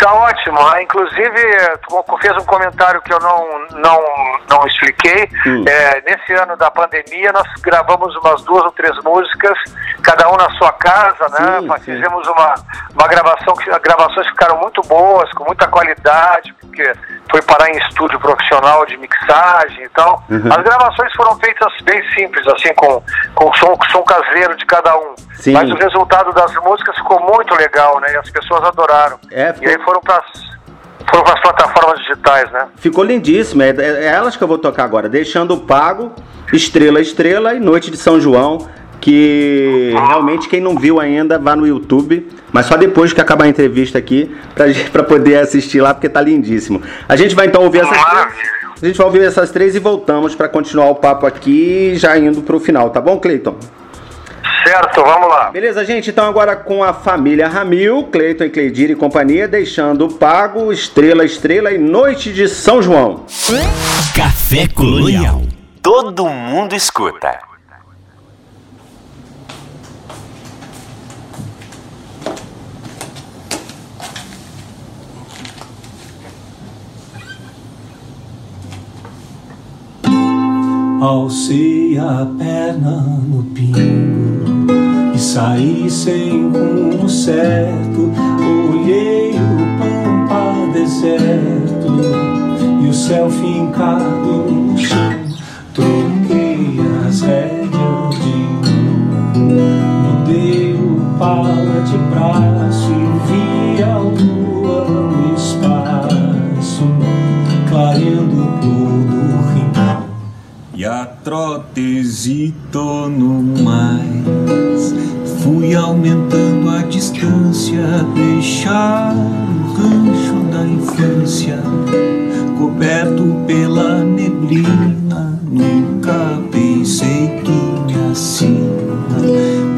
C: Tá ótimo. Ah, inclusive, tu fez um comentário que eu não, não, não expliquei. Hum. É, nesse ano da pandemia, nós gravamos umas duas ou três músicas, cada um na sua casa, né? Sim, Fizemos sim. uma, uma gravação, que gravações ficaram muito boas, com muita qualidade, porque foi parar em estúdio profissional de mixagem e tal. Uhum. As gravações foram feitas bem simples, assim, com, com som, som caseiro de cada um. Sim. Mas o resultado das músicas ficou muito legal, né? E as pessoas adoraram.
B: É,
C: ficou... E aí foram para foram para as plataformas digitais, né?
B: Ficou lindíssimo. É, é, é, elas que eu vou tocar agora. Deixando Pago, Estrela Estrela e Noite de São João. Que realmente quem não viu ainda, vá no YouTube. Mas só depois que acabar a entrevista aqui, para poder assistir lá, porque tá lindíssimo. A gente vai então ouvir essas três. A gente vai ouvir essas três e voltamos para continuar o papo aqui, já indo para o final, tá bom, Cleiton?
C: Certo, vamos lá.
B: Beleza, gente? Então agora com a família Ramil, Cleiton e Cleidir e companhia, deixando o Pago, Estrela Estrela e Noite de São João.
J: Café Colonial. Todo mundo escuta.
E: Alcei a perna no pingo e saí sem rumo certo. Olhei o pampa deserto e o céu fincado no chão. Troquei as rédeas de mudei o pala de braço e vi a lua no espaço, clareando. E a trotezito no mais. Fui aumentando a distância Deixar o rancho da infância. Coberto pela neblina Nunca pensei que sina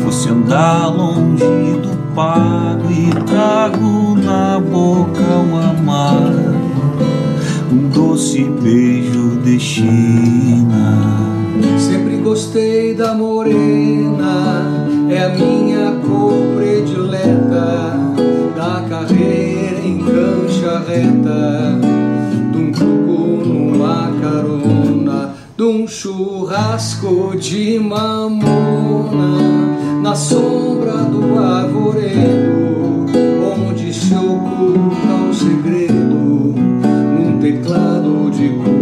E: Fosse andar longe do pago E trago na boca um amargo um doce beijo de China.
D: Sempre gostei da morena, é a minha cor predileta, da carreira em cancha reta, de um truco numa carona, de um churrasco de mamona, na sombra do arvoredo, onde se oculta o segredo teclado de cordiona.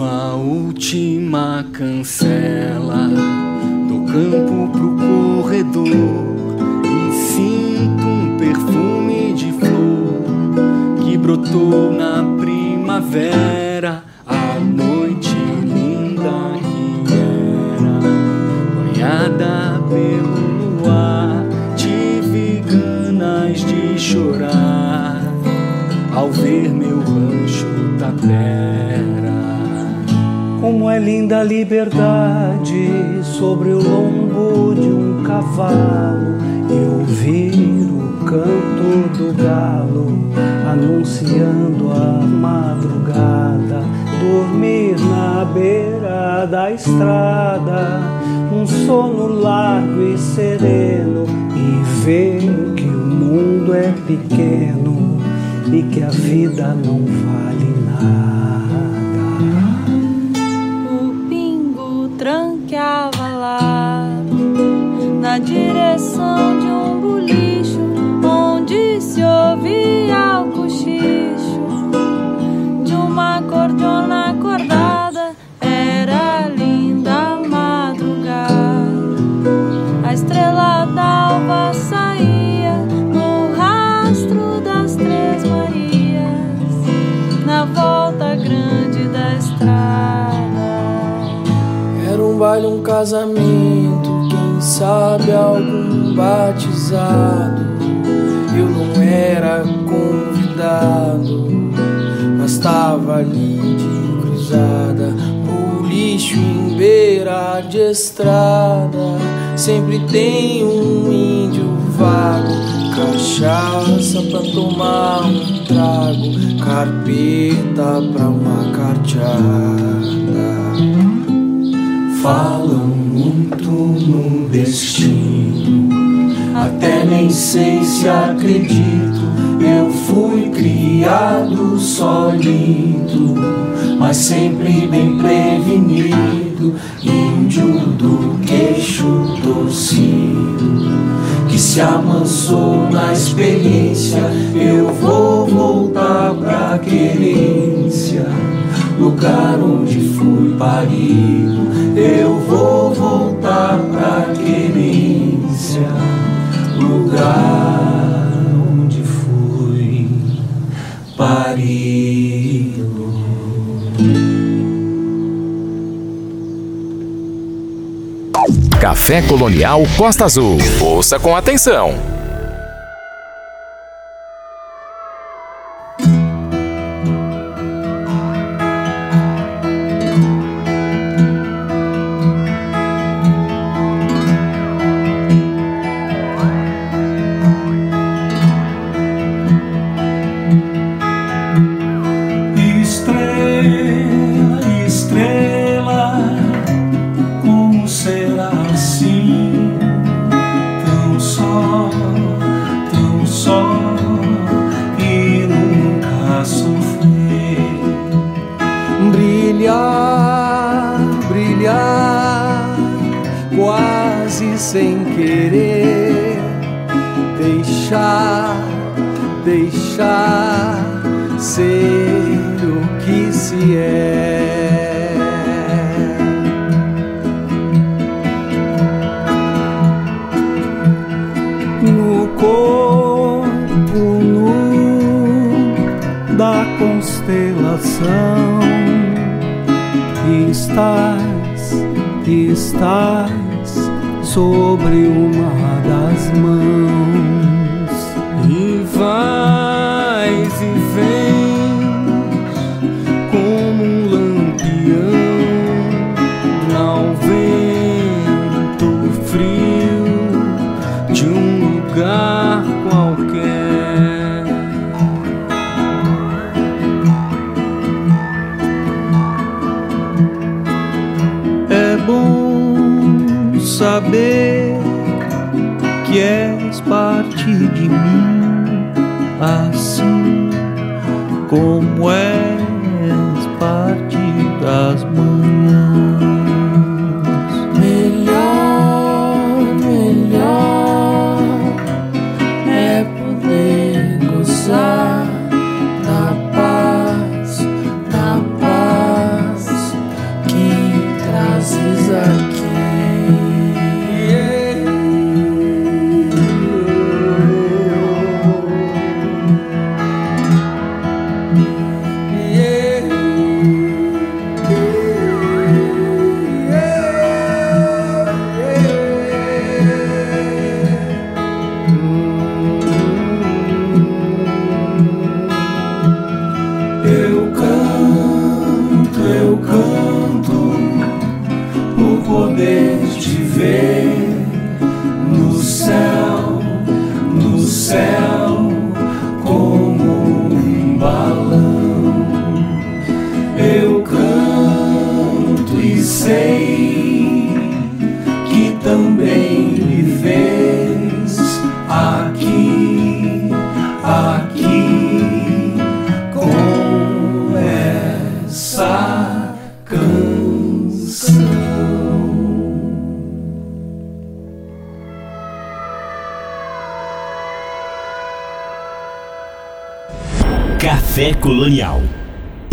D: A última cancela do campo pro corredor e sinto um perfume de flor que brotou na primavera. A noite linda que era banhada pelo luar de chorar ao ver meu rancho tapera. É linda liberdade sobre o lombo de um cavalo e ouvir o canto do galo anunciando a madrugada. Dormir na beira da estrada, um sono largo e sereno e ver que o mundo é pequeno e que a vida não vale nada.
I: Direção de um bolicho onde se ouvia o cochicho de uma cordona acordada. Era linda a madrugada, a estrela d'alva saía no rastro das três Marias na volta grande da estrada.
D: Era um baile, um casamento, sabe algum batizado. Eu não era convidado, mas tava ali de cruzada. O lixo em beira de estrada, sempre tem um índio vago. Cachaça pra tomar um trago, carpeta pra uma carteada. Falam muito no destino, até nem sei se acredito. Eu fui criado solito, mas sempre bem prevenido. Índio do queixo torcido, que se amansou na experiência. Eu vou voltar pra querência lugar onde fui parido. Eu vou voltar pra querência, lugar onde fui parido.
A: Café Colonial Costa Azul. Ouça com atenção.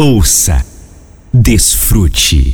E: Ouça, desfrute.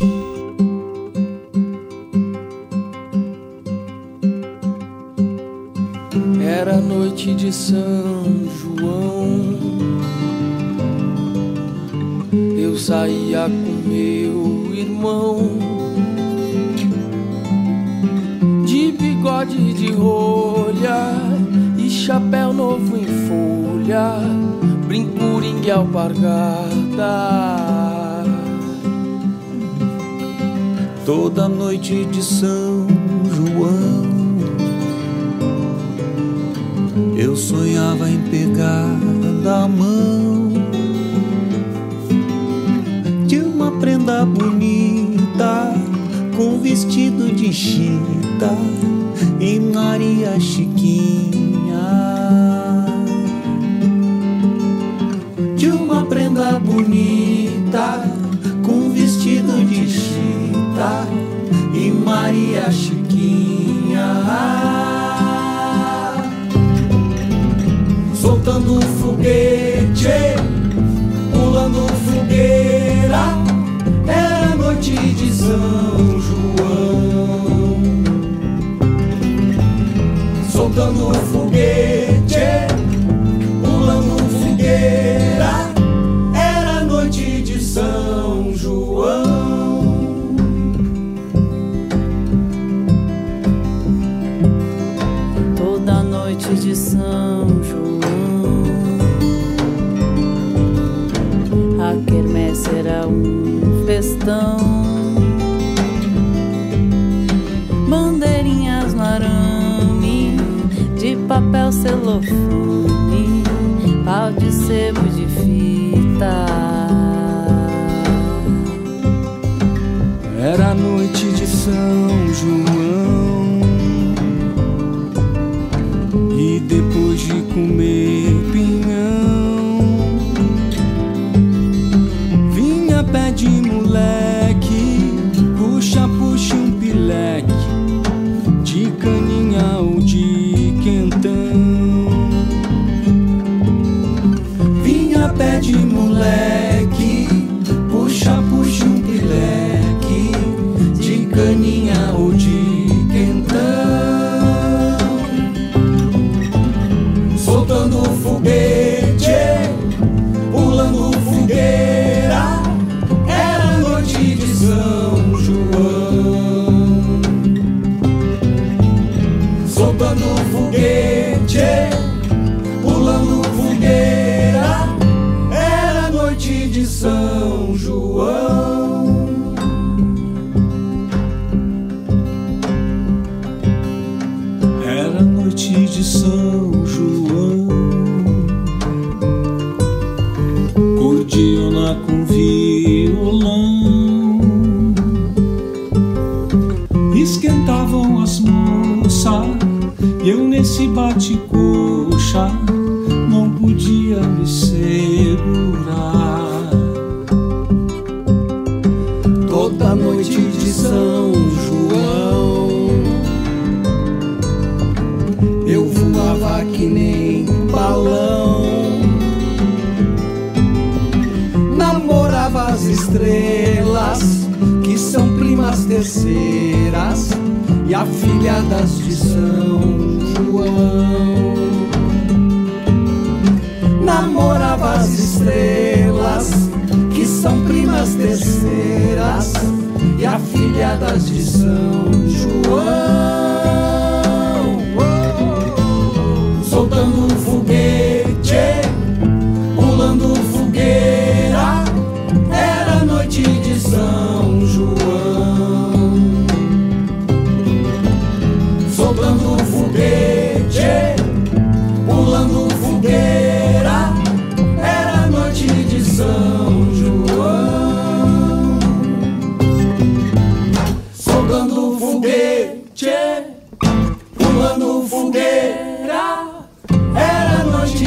K: Era noite de São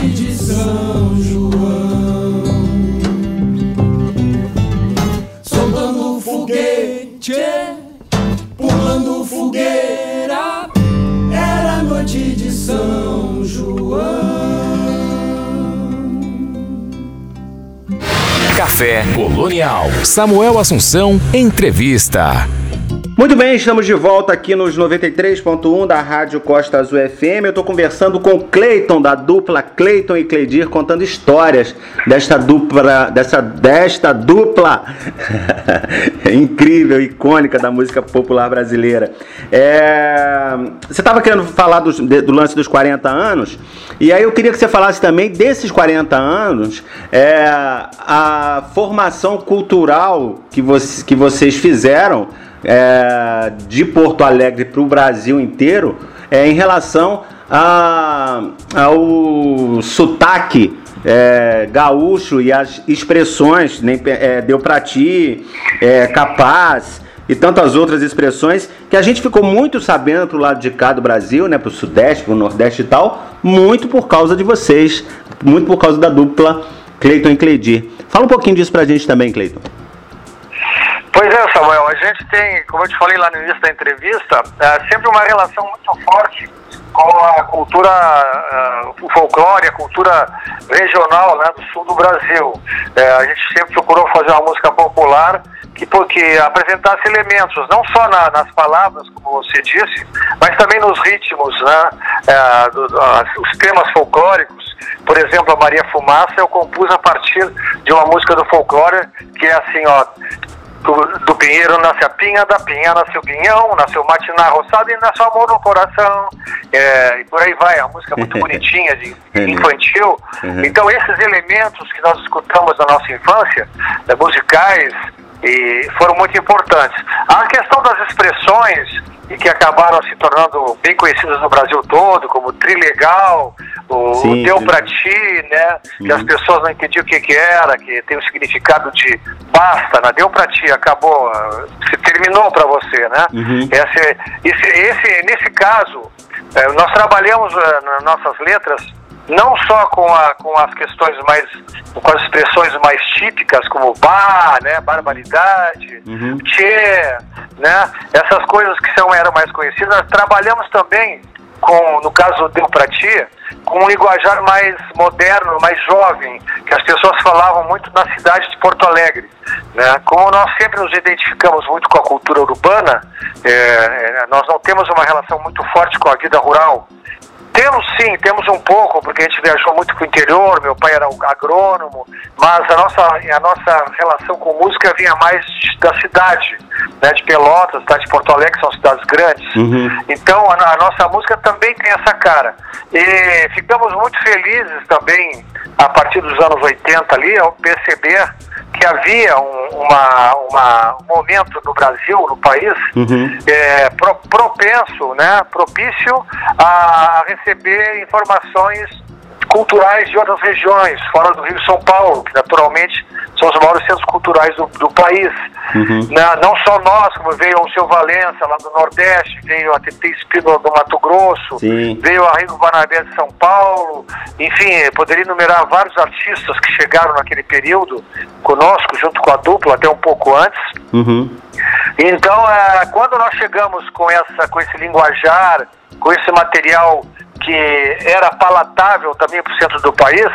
K: de São João. Soltando foguete, pulando fogueira, era noite de São João.
A: Café Colonial. Samuel Assunção, entrevista.
B: Muito bem, estamos de volta aqui nos 93.1 da Rádio Costa Azul FM. Eu estou conversando com Cleiton, da dupla Cleiton e Cleidir, contando histórias desta dupla, dessa, desta dupla incrível, icônica da música popular brasileira. É, você estava querendo falar do, do, lance dos 40 anos, e aí eu queria que você falasse também desses 40 anos, é, a formação cultural que, você, que vocês fizeram é, de Porto Alegre para o Brasil inteiro é, em relação a, ao sotaque é, gaúcho e as expressões, nem, é, deu pra ti, é, capaz e tantas outras expressões que a gente ficou muito sabendo pro lado de cá do Brasil, né, pro Sudeste, pro Nordeste e tal, muito por causa de vocês, muito por causa da dupla Cleiton e Cleidir. Fala um pouquinho disso pra gente também, Cleiton.
C: Pois é, Samuel, a gente tem, como eu te falei lá no início da entrevista, é, sempre uma relação muito forte com a cultura, uh, o folclore, a cultura regional né, do sul do Brasil. É, a gente sempre procurou fazer uma música popular que, que apresentasse elementos, não só na, nas palavras, como você disse, mas também nos ritmos, né, é, do, do, os temas folclóricos. Por exemplo, a Maria Fumaça eu compus a partir de uma música do folclore que é assim, ó, do, do, pinheiro nasce a pinha, da pinha nasce o pinhão, nasceu matiná roçado e nasceu amor no coração. É, e por aí vai, a música muito bonitinha, de infantil. Uhum. Então esses elementos que nós escutamos na nossa infância, né, musicais, e foram muito importantes. A questão das expressões e que acabaram se tornando bem conhecidas no Brasil todo, como Trilegal, o sim, Deu. Pra Ti, né? Uhum. Que as pessoas não entendiam o que, que era, que tem o significado de basta, né? Deu Pra Ti, acabou, se terminou para você, né? Uhum. Esse, esse, esse, nesse caso, nós trabalhamos nas nossas letras não só com, a, com as questões mais, com as expressões mais típicas, como bar, né, barbaridade, uhum. tchê, né, essas coisas que são, eram mais conhecidas, trabalhamos também com, no caso Deu Pra Ti, com um linguajar mais moderno, mais jovem, que as pessoas falavam muito na cidade de Porto Alegre. Né? Como nós sempre nos identificamos muito com a cultura urbana, é, nós não temos uma relação muito forte com a vida rural, temos sim, temos um pouco, porque a gente viajou muito para o interior, meu pai era um agrônomo, mas a nossa, a nossa relação com música vinha mais da cidade, né, de Pelotas, cidade de Porto Alegre, são cidades grandes. Uhum. Então a, a, nossa música também tem essa cara. E ficamos muito felizes também a partir dos anos 80 ali, ao perceber que havia um, uma, uma, um momento no Brasil, no país,
B: Uhum.
C: é, pro- propenso, né, propício a receber informações culturais de outras regiões, fora do Rio e São Paulo, que naturalmente são os maiores centros culturais do, do país.
B: Uhum.
C: Né, Não só nós, como veio o seu Valença lá do Nordeste, veio a TT Espino do Mato Grosso,
B: Sim.
C: veio a Rigo Barnabé de São Paulo, enfim, poderia enumerar vários artistas que chegaram naquele período conosco, junto com a dupla, até um pouco antes.
B: Uhum.
C: Então, é, quando nós chegamos com, essa, com esse linguajar, com esse material que era palatável também para o centro do país,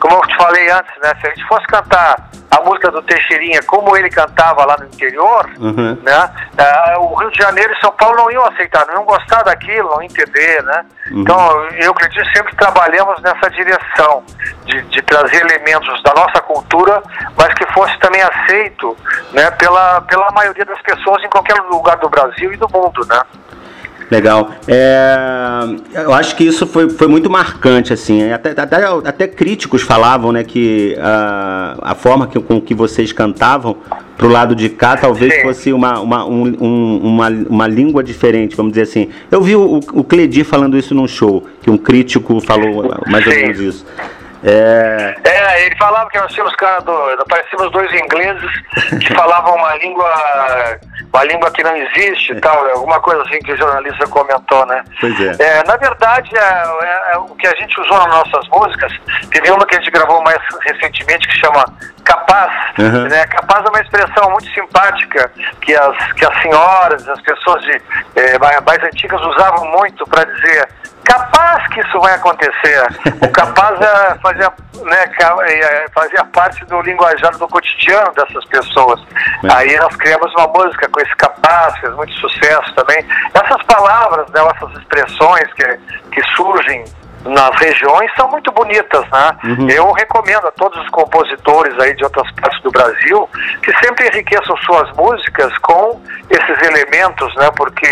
C: como eu te falei antes, né, se a gente fosse cantar a música do Teixeirinha como ele cantava lá no interior,
B: Uhum.
C: né, é, o Rio de Janeiro e São Paulo não iam aceitar, não iam gostar daquilo, não iam entender, né?
B: Uhum.
C: Então, eu acredito sempre trabalhamos nessa direção de, de trazer elementos da nossa cultura, mas que fosse também aceito, né, pela, pela maioria das pessoas em qualquer lugar do Brasil e do mundo, né?
B: Legal. É, eu acho que isso foi, foi muito marcante, assim. Até, até, até críticos falavam, né, que a, a forma que, com que vocês cantavam pro lado de cá talvez
C: Sim.
B: fosse uma, uma, um- um- uma, uma língua diferente, vamos dizer assim. Eu vi o, o Cledir falando isso num show, que um crítico falou mais ou menos isso. É,
C: É, ele falava que nós tínhamos cara do. Parecíamos dois ingleses que falavam uma língua. Uma língua que não existe e tal, alguma coisa assim que o jornalista comentou, né?
B: pois é.
C: É, na verdade, é, é- é o que a gente usou nas nossas músicas, teve uma que a gente gravou mais recentemente que chama Capaz.
B: Uhum.
C: Né? Capaz é uma expressão muito simpática que as, que as senhoras, as pessoas de, mais antigas usavam muito para dizer capaz que isso vai acontecer. O capaz é, fazia, né, ca- é, fazia parte do linguajar do cotidiano dessas pessoas.
B: É.
C: Aí nós criamos uma música com esse capaz, fez muito sucesso também. Essas palavras, né, essas expressões que, que surgem nas regiões são muito bonitas, né?
B: Uhum.
C: Eu recomendo a todos os compositores aí de outras partes do Brasil que sempre enriqueçam suas músicas com esses elementos, né? Porque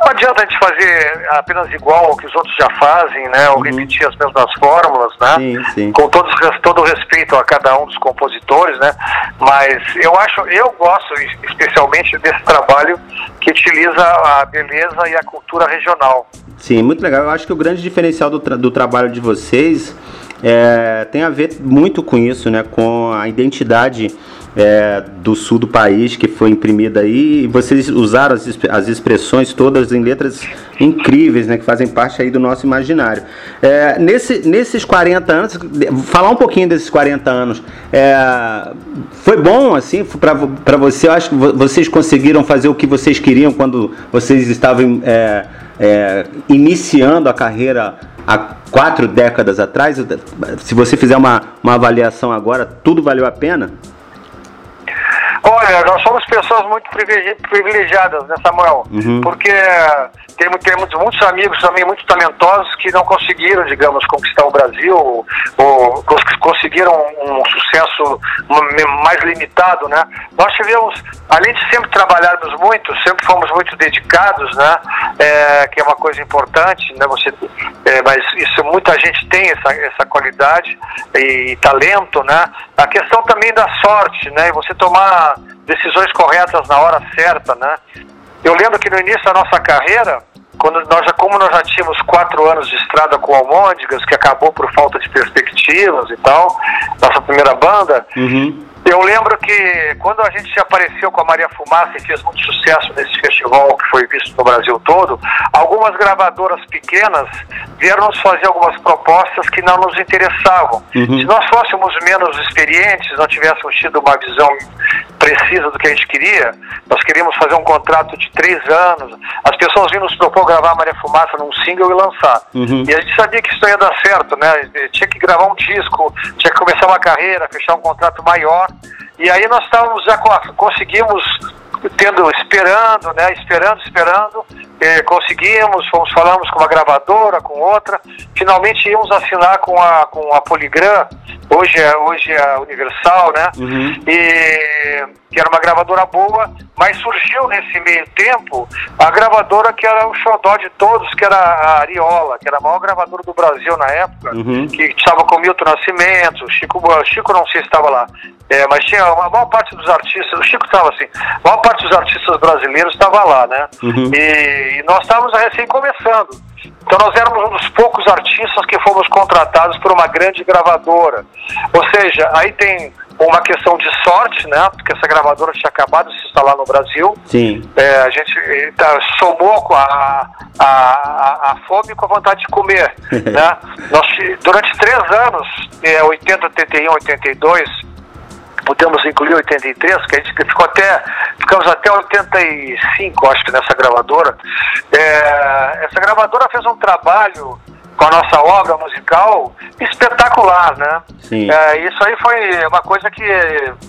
C: não adianta a gente fazer apenas igual ao que os outros já fazem, né? Ou repetir as mesmas fórmulas, né?
B: Sim, sim.
C: Com todos, todo o respeito a cada um dos compositores, né? Mas eu acho, eu gosto es- especialmente desse trabalho que utiliza a beleza e a cultura regional.
B: Sim, muito legal. Eu acho que o grande diferencial do, tra- do trabalho de vocês é, tem a ver muito com isso, né? Com a identidade é, do sul do país que foi imprimida aí. E vocês usaram as, as expressões todas em letras incríveis, né? Que fazem parte aí do nosso imaginário. É, nesse, nesses 40 anos, falar um pouquinho desses 40 anos. é, foi bom, assim, para você? Eu acho que vo- vocês conseguiram fazer o que vocês queriam quando vocês estavam é, é, iniciando a carreira há quatro décadas atrás? Se você fizer uma, uma avaliação agora, tudo valeu a pena?
C: Olha, nós somos pessoas muito privile- privilegiadas, né, Samuel?
B: Uhum.
C: Porque temos, temos muitos amigos também muito talentosos que não conseguiram, digamos, conquistar o Brasil, ou, ou cons- conseguiram um sucesso mais limitado, né? Nós tivemos, além de sempre trabalharmos muito, sempre fomos muito dedicados, né? É, que é uma coisa importante, né? Você, é, mas isso muita gente tem essa, essa qualidade e, talento, né? A questão também da sorte, né? E você tomar decisões corretas na hora certa, né? Eu lembro que no início da nossa carreira, quando nós já, como nós já tínhamos quatro anos de estrada com Almôndegas, que acabou por falta de perspectivas e tal, nossa primeira banda,
B: Uhum.
C: Eu lembro que quando a gente apareceu com a Maria Fumaça e fez muito sucesso nesse festival que foi visto no Brasil todo, algumas gravadoras pequenas vieram nos fazer algumas propostas que não nos interessavam.
B: Uhum.
C: Se nós fôssemos menos experientes, não tivéssemos tido uma visão precisa do que a gente queria, nós queríamos fazer um contrato de três anos, as pessoas vinham nos propor gravar Maria Fumaça num single e lançar.
B: Uhum.
C: E a gente sabia que isso não ia dar certo, né? Tinha que gravar um disco, tinha que começar uma carreira, fechar um contrato maior. E aí nós estávamos já co- conseguimos tendo esperando, né? Esperando, esperando. Eh, conseguimos, fomos falamos com uma gravadora, com outra. Finalmente íamos assinar com a com a Poligram. Hoje é hoje é a Universal, né?
B: Uhum.
C: E que era uma gravadora boa, mas surgiu nesse meio tempo a gravadora que era o xodó de todos, que era a Ariola, que era a maior gravadora do Brasil na época,
B: Uhum.
C: que estava com Milton Nascimento, Chico, Chico não sei se estava lá, é, mas tinha a maior parte dos artistas, o Chico estava assim, a maior parte dos artistas brasileiros estava lá, né?
B: Uhum.
C: E, e nós estávamos recém começando. Então nós éramos um dos poucos artistas que fomos contratados por uma grande gravadora. Ou seja, aí tem uma questão de sorte, né? Porque essa gravadora tinha acabado de se instalar no Brasil.
B: Sim.
C: É, a gente tá, somou com a, a, a, a fome com a vontade de comer. né? Nós, durante três anos, é, 80, 81, 82, podemos incluir 83, que a gente ficou até, ficamos até 85, acho que nessa gravadora. É, essa gravadora fez um trabalho com a nossa obra musical espetacular, né?
B: Sim.
C: É, isso aí foi uma coisa que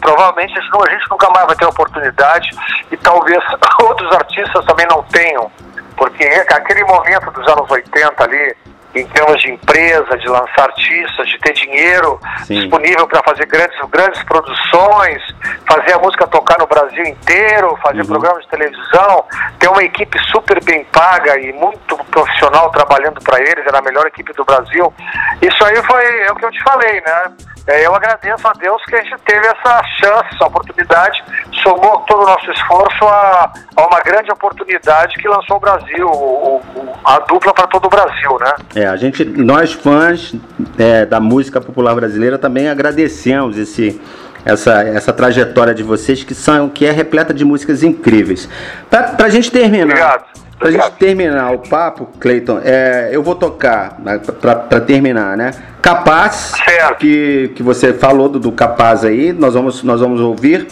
C: provavelmente a gente nunca mais vai ter oportunidade e talvez outros artistas também não tenham, porque aquele momento dos anos 80 ali, em termos de empresa, de lançar artistas, de ter dinheiro
B: Sim.
C: disponível para fazer grandes, grandes produções, fazer a música tocar no Brasil inteiro, fazer programas de televisão, ter uma equipe super bem paga e muito profissional trabalhando para eles, era a melhor equipe do Brasil. Isso aí foi é o que eu te falei, né? Eu agradeço a Deus que a gente teve essa chance, essa oportunidade, somou todo o nosso esforço a, a uma grande oportunidade que lançou o Brasil, o- o- a dupla para todo o Brasil, né?
B: É, a gente, nós fãs é, da música popular brasileira também agradecemos esse, essa, essa trajetória de vocês que são que é repleta de músicas incríveis. Pra, pra gente terminar,
C: Obrigado.
B: Pra gente terminar o papo, Cleiton, é, eu vou tocar né, pra, pra terminar, né? Capaz, que, que você falou do, do Capaz aí, nós vamos nós vamos ouvir.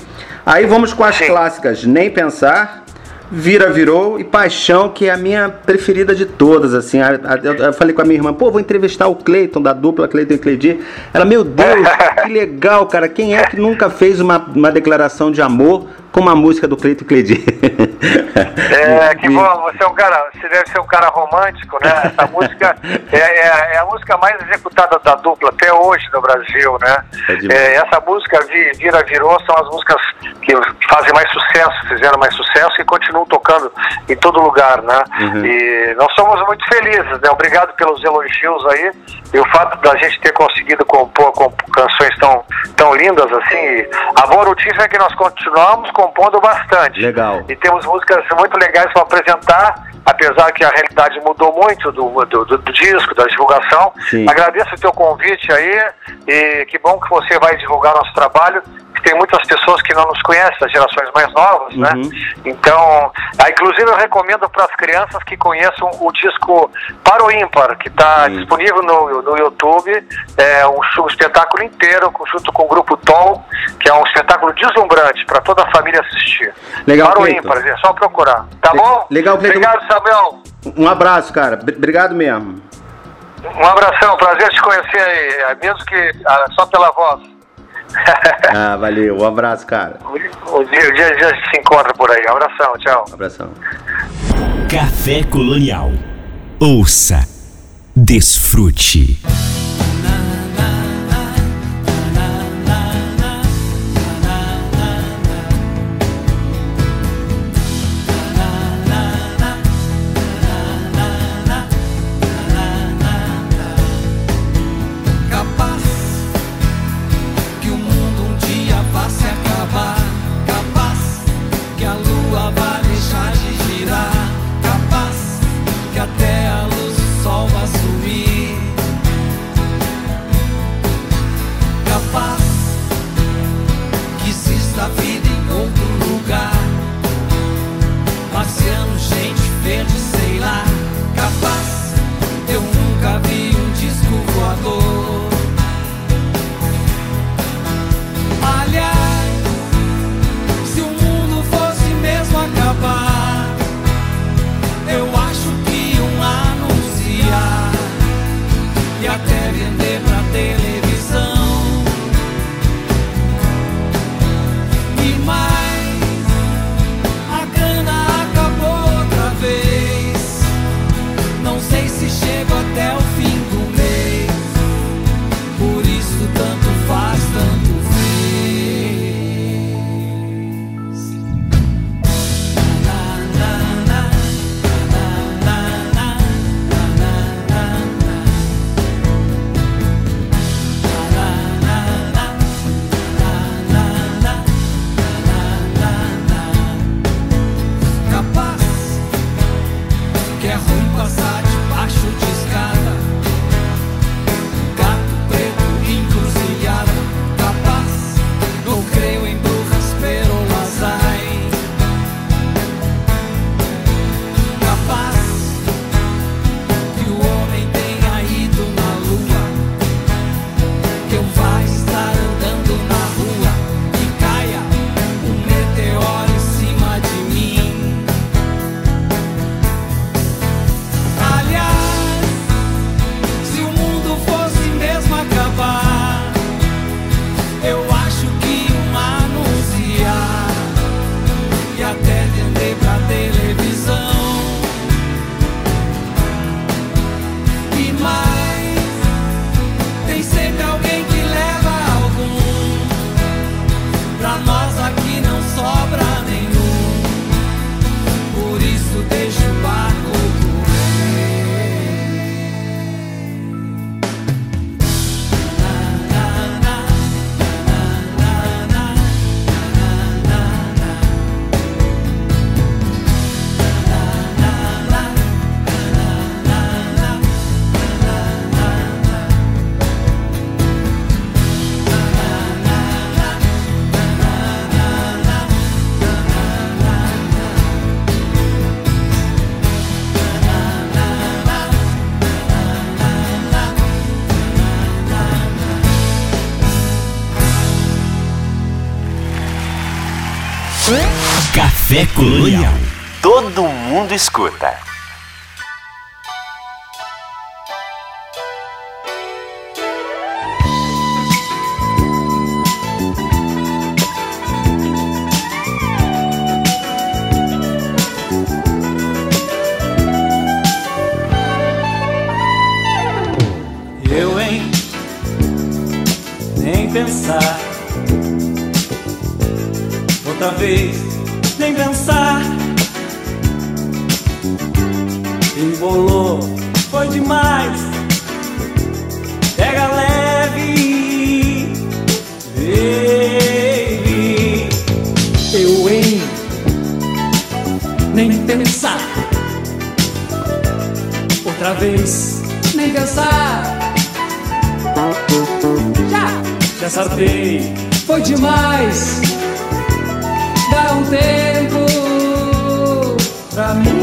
B: Aí vamos com as clássicas, nem pensar. Vira, virou e Paixão, que é a minha preferida de todas, assim. A- a- Eu, falei com a minha irmã, pô, vou entrevistar o Cleiton, da dupla Cleiton e Cleidir. Ela, meu Deus, que legal, cara. Quem é que nunca fez uma, uma declaração de amor com uma música do Cleiton e Cleidir?
C: É, que bom, você é um cara, você deve ser um cara romântico, né? Essa música é, é- é a música mais executada da dupla até hoje no Brasil, né?
B: É.
C: É, essa música Vi- Vira Virou são as músicas que fazem mais sucesso, fizeram mais sucesso e continuam tocando em todo lugar, né?
B: Uhum.
C: E nós somos muito felizes, né? Obrigado pelos elogios aí e o fato da gente ter conseguido compor com canções tão, tão lindas assim. A boa notícia é que nós continuamos compondo bastante.
B: Legal.
C: E temos músicas muito legais para apresentar, apesar que a realidade mudou muito do, do, do- disco, da divulgação.
B: Sim.
C: Agradeço o teu convite aí e que bom que você vai divulgar nosso trabalho. Tem muitas pessoas que não nos conhecem, das gerações mais novas, né? Então, ah, inclusive eu recomendo para as crianças que conheçam o disco Para o Ímpar, que está disponível no, no YouTube. É um, show- espetáculo inteiro, junto com o grupo Tom, que é um espetáculo deslumbrante para toda a família assistir.
B: Legal,
C: Para o
B: Cleiton.
C: Ímpar, é só procurar. Tá bom?
B: Legal, Cleiton.
C: Obrigado, Samuel.
B: Um abraço, cara. Br- Obrigado mesmo.
C: Um abração, prazer te conhecer aí, é, mesmo que ah, só pela voz.
B: Ah, valeu. Um abraço, cara.
C: O dia, o dia, se encontra por aí. Abração, tchau.
B: abração.
J: Café Colonial. Ouça, desfrute.
E: Café Colonial. Todo mundo escuta.
D: pensartei. Foi demais dar um tempo pra mim.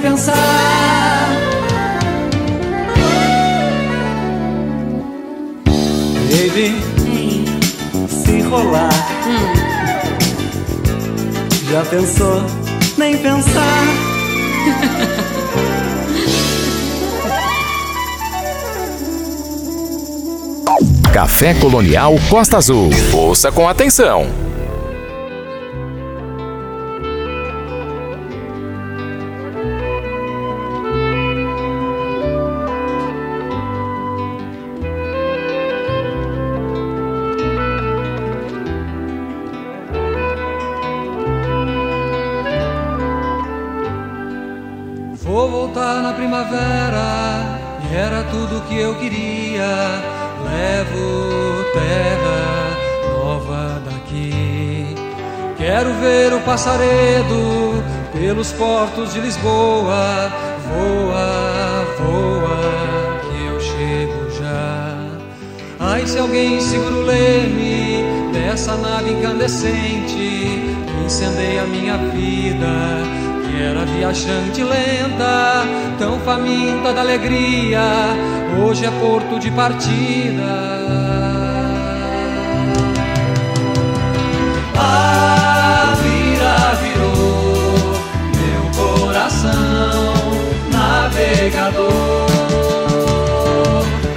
D: pensar. Baby, hum. se rolar, hum. já pensou? Nem pensar.
A: Café Colonial Costa Azul. Ouça com atenção.
L: Portos de Lisboa. Voa, voa, que eu chego já. Ai, se alguém segura o leme dessa nave incandescente que incendeia minha vida, que era viajante lenta, tão faminta da alegria, hoje é porto de partida.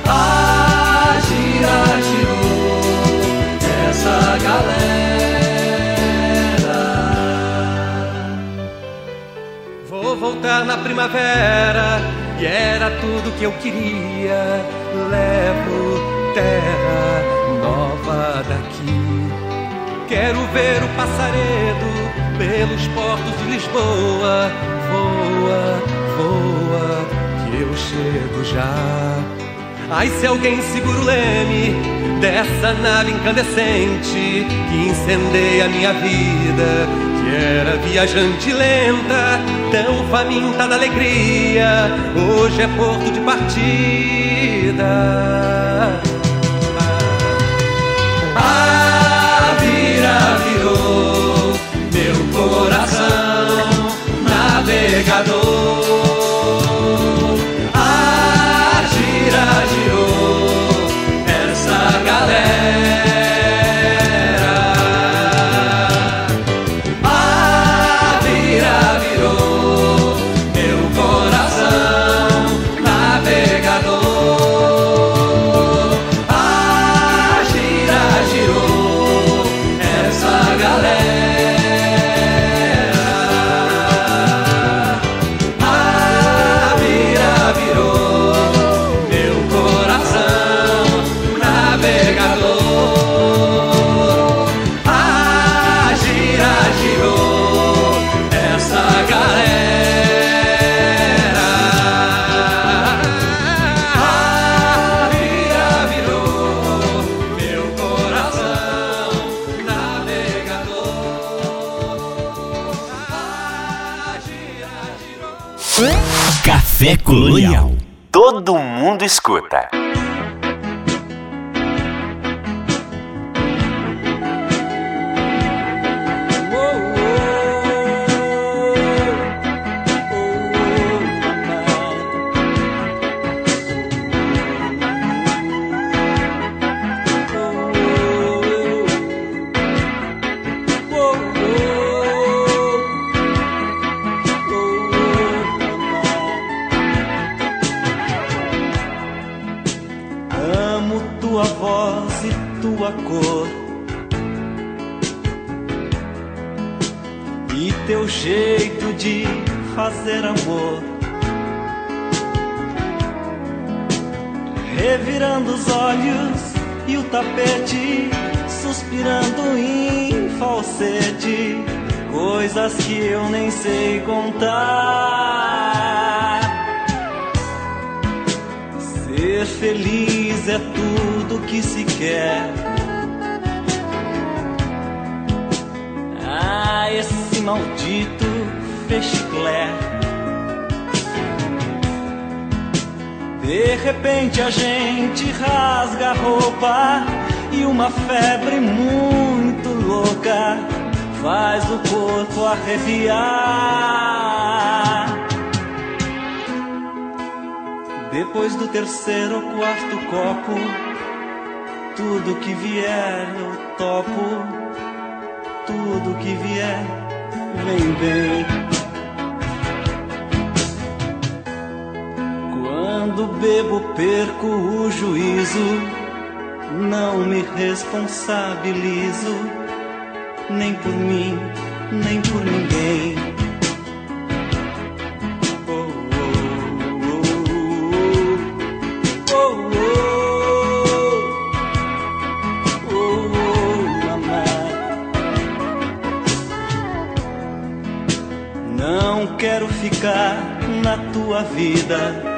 E: A gira girou essa galera.
L: Vou voltar na primavera e era tudo que eu queria. Levo terra nova daqui. Quero ver o passaredo pelos portos de Lisboa. Voa, voa, eu chego já. Ai, se alguém segura o leme dessa nave incandescente que incendeia minha vida, que era viajante lenta, tão faminta da alegria, hoje é porto de partida.
E: A vira virou meu coração navegador.
M: Juízo, não me responsabilizo, nem por mim, nem por ninguém.
E: Não quero ficar na tua vida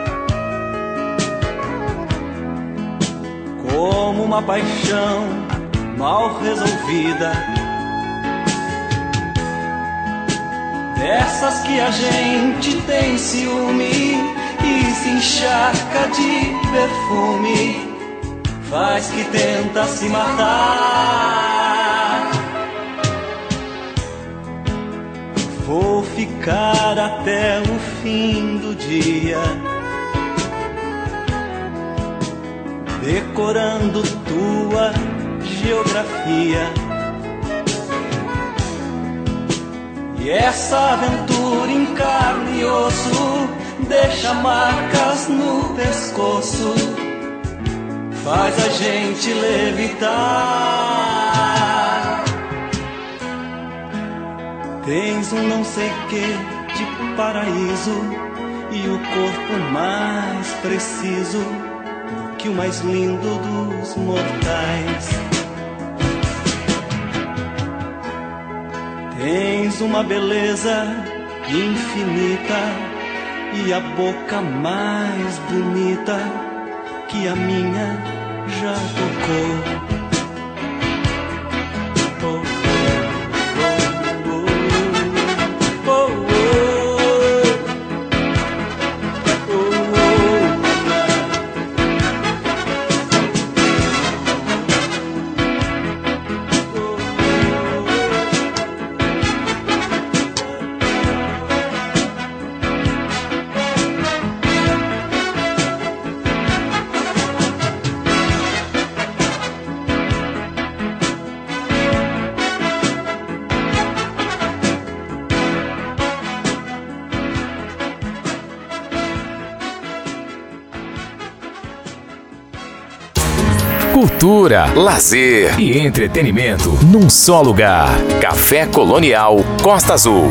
E: uma paixão mal resolvida. Dessas que a gente tem ciúme e se encharca de perfume, faz que tenta se matar. Vou ficar até o fim do dia decorando tua geografia. E essa aventura em carne e osso deixa marcas no pescoço, faz a gente levitar. Tens um não sei que de paraíso e o corpo mais preciso que o mais lindo dos mortais. Tens uma beleza infinita e a boca mais bonita que a minha já tocou.
A: Cultura, lazer e entretenimento num só lugar. Café Colonial Costa Azul.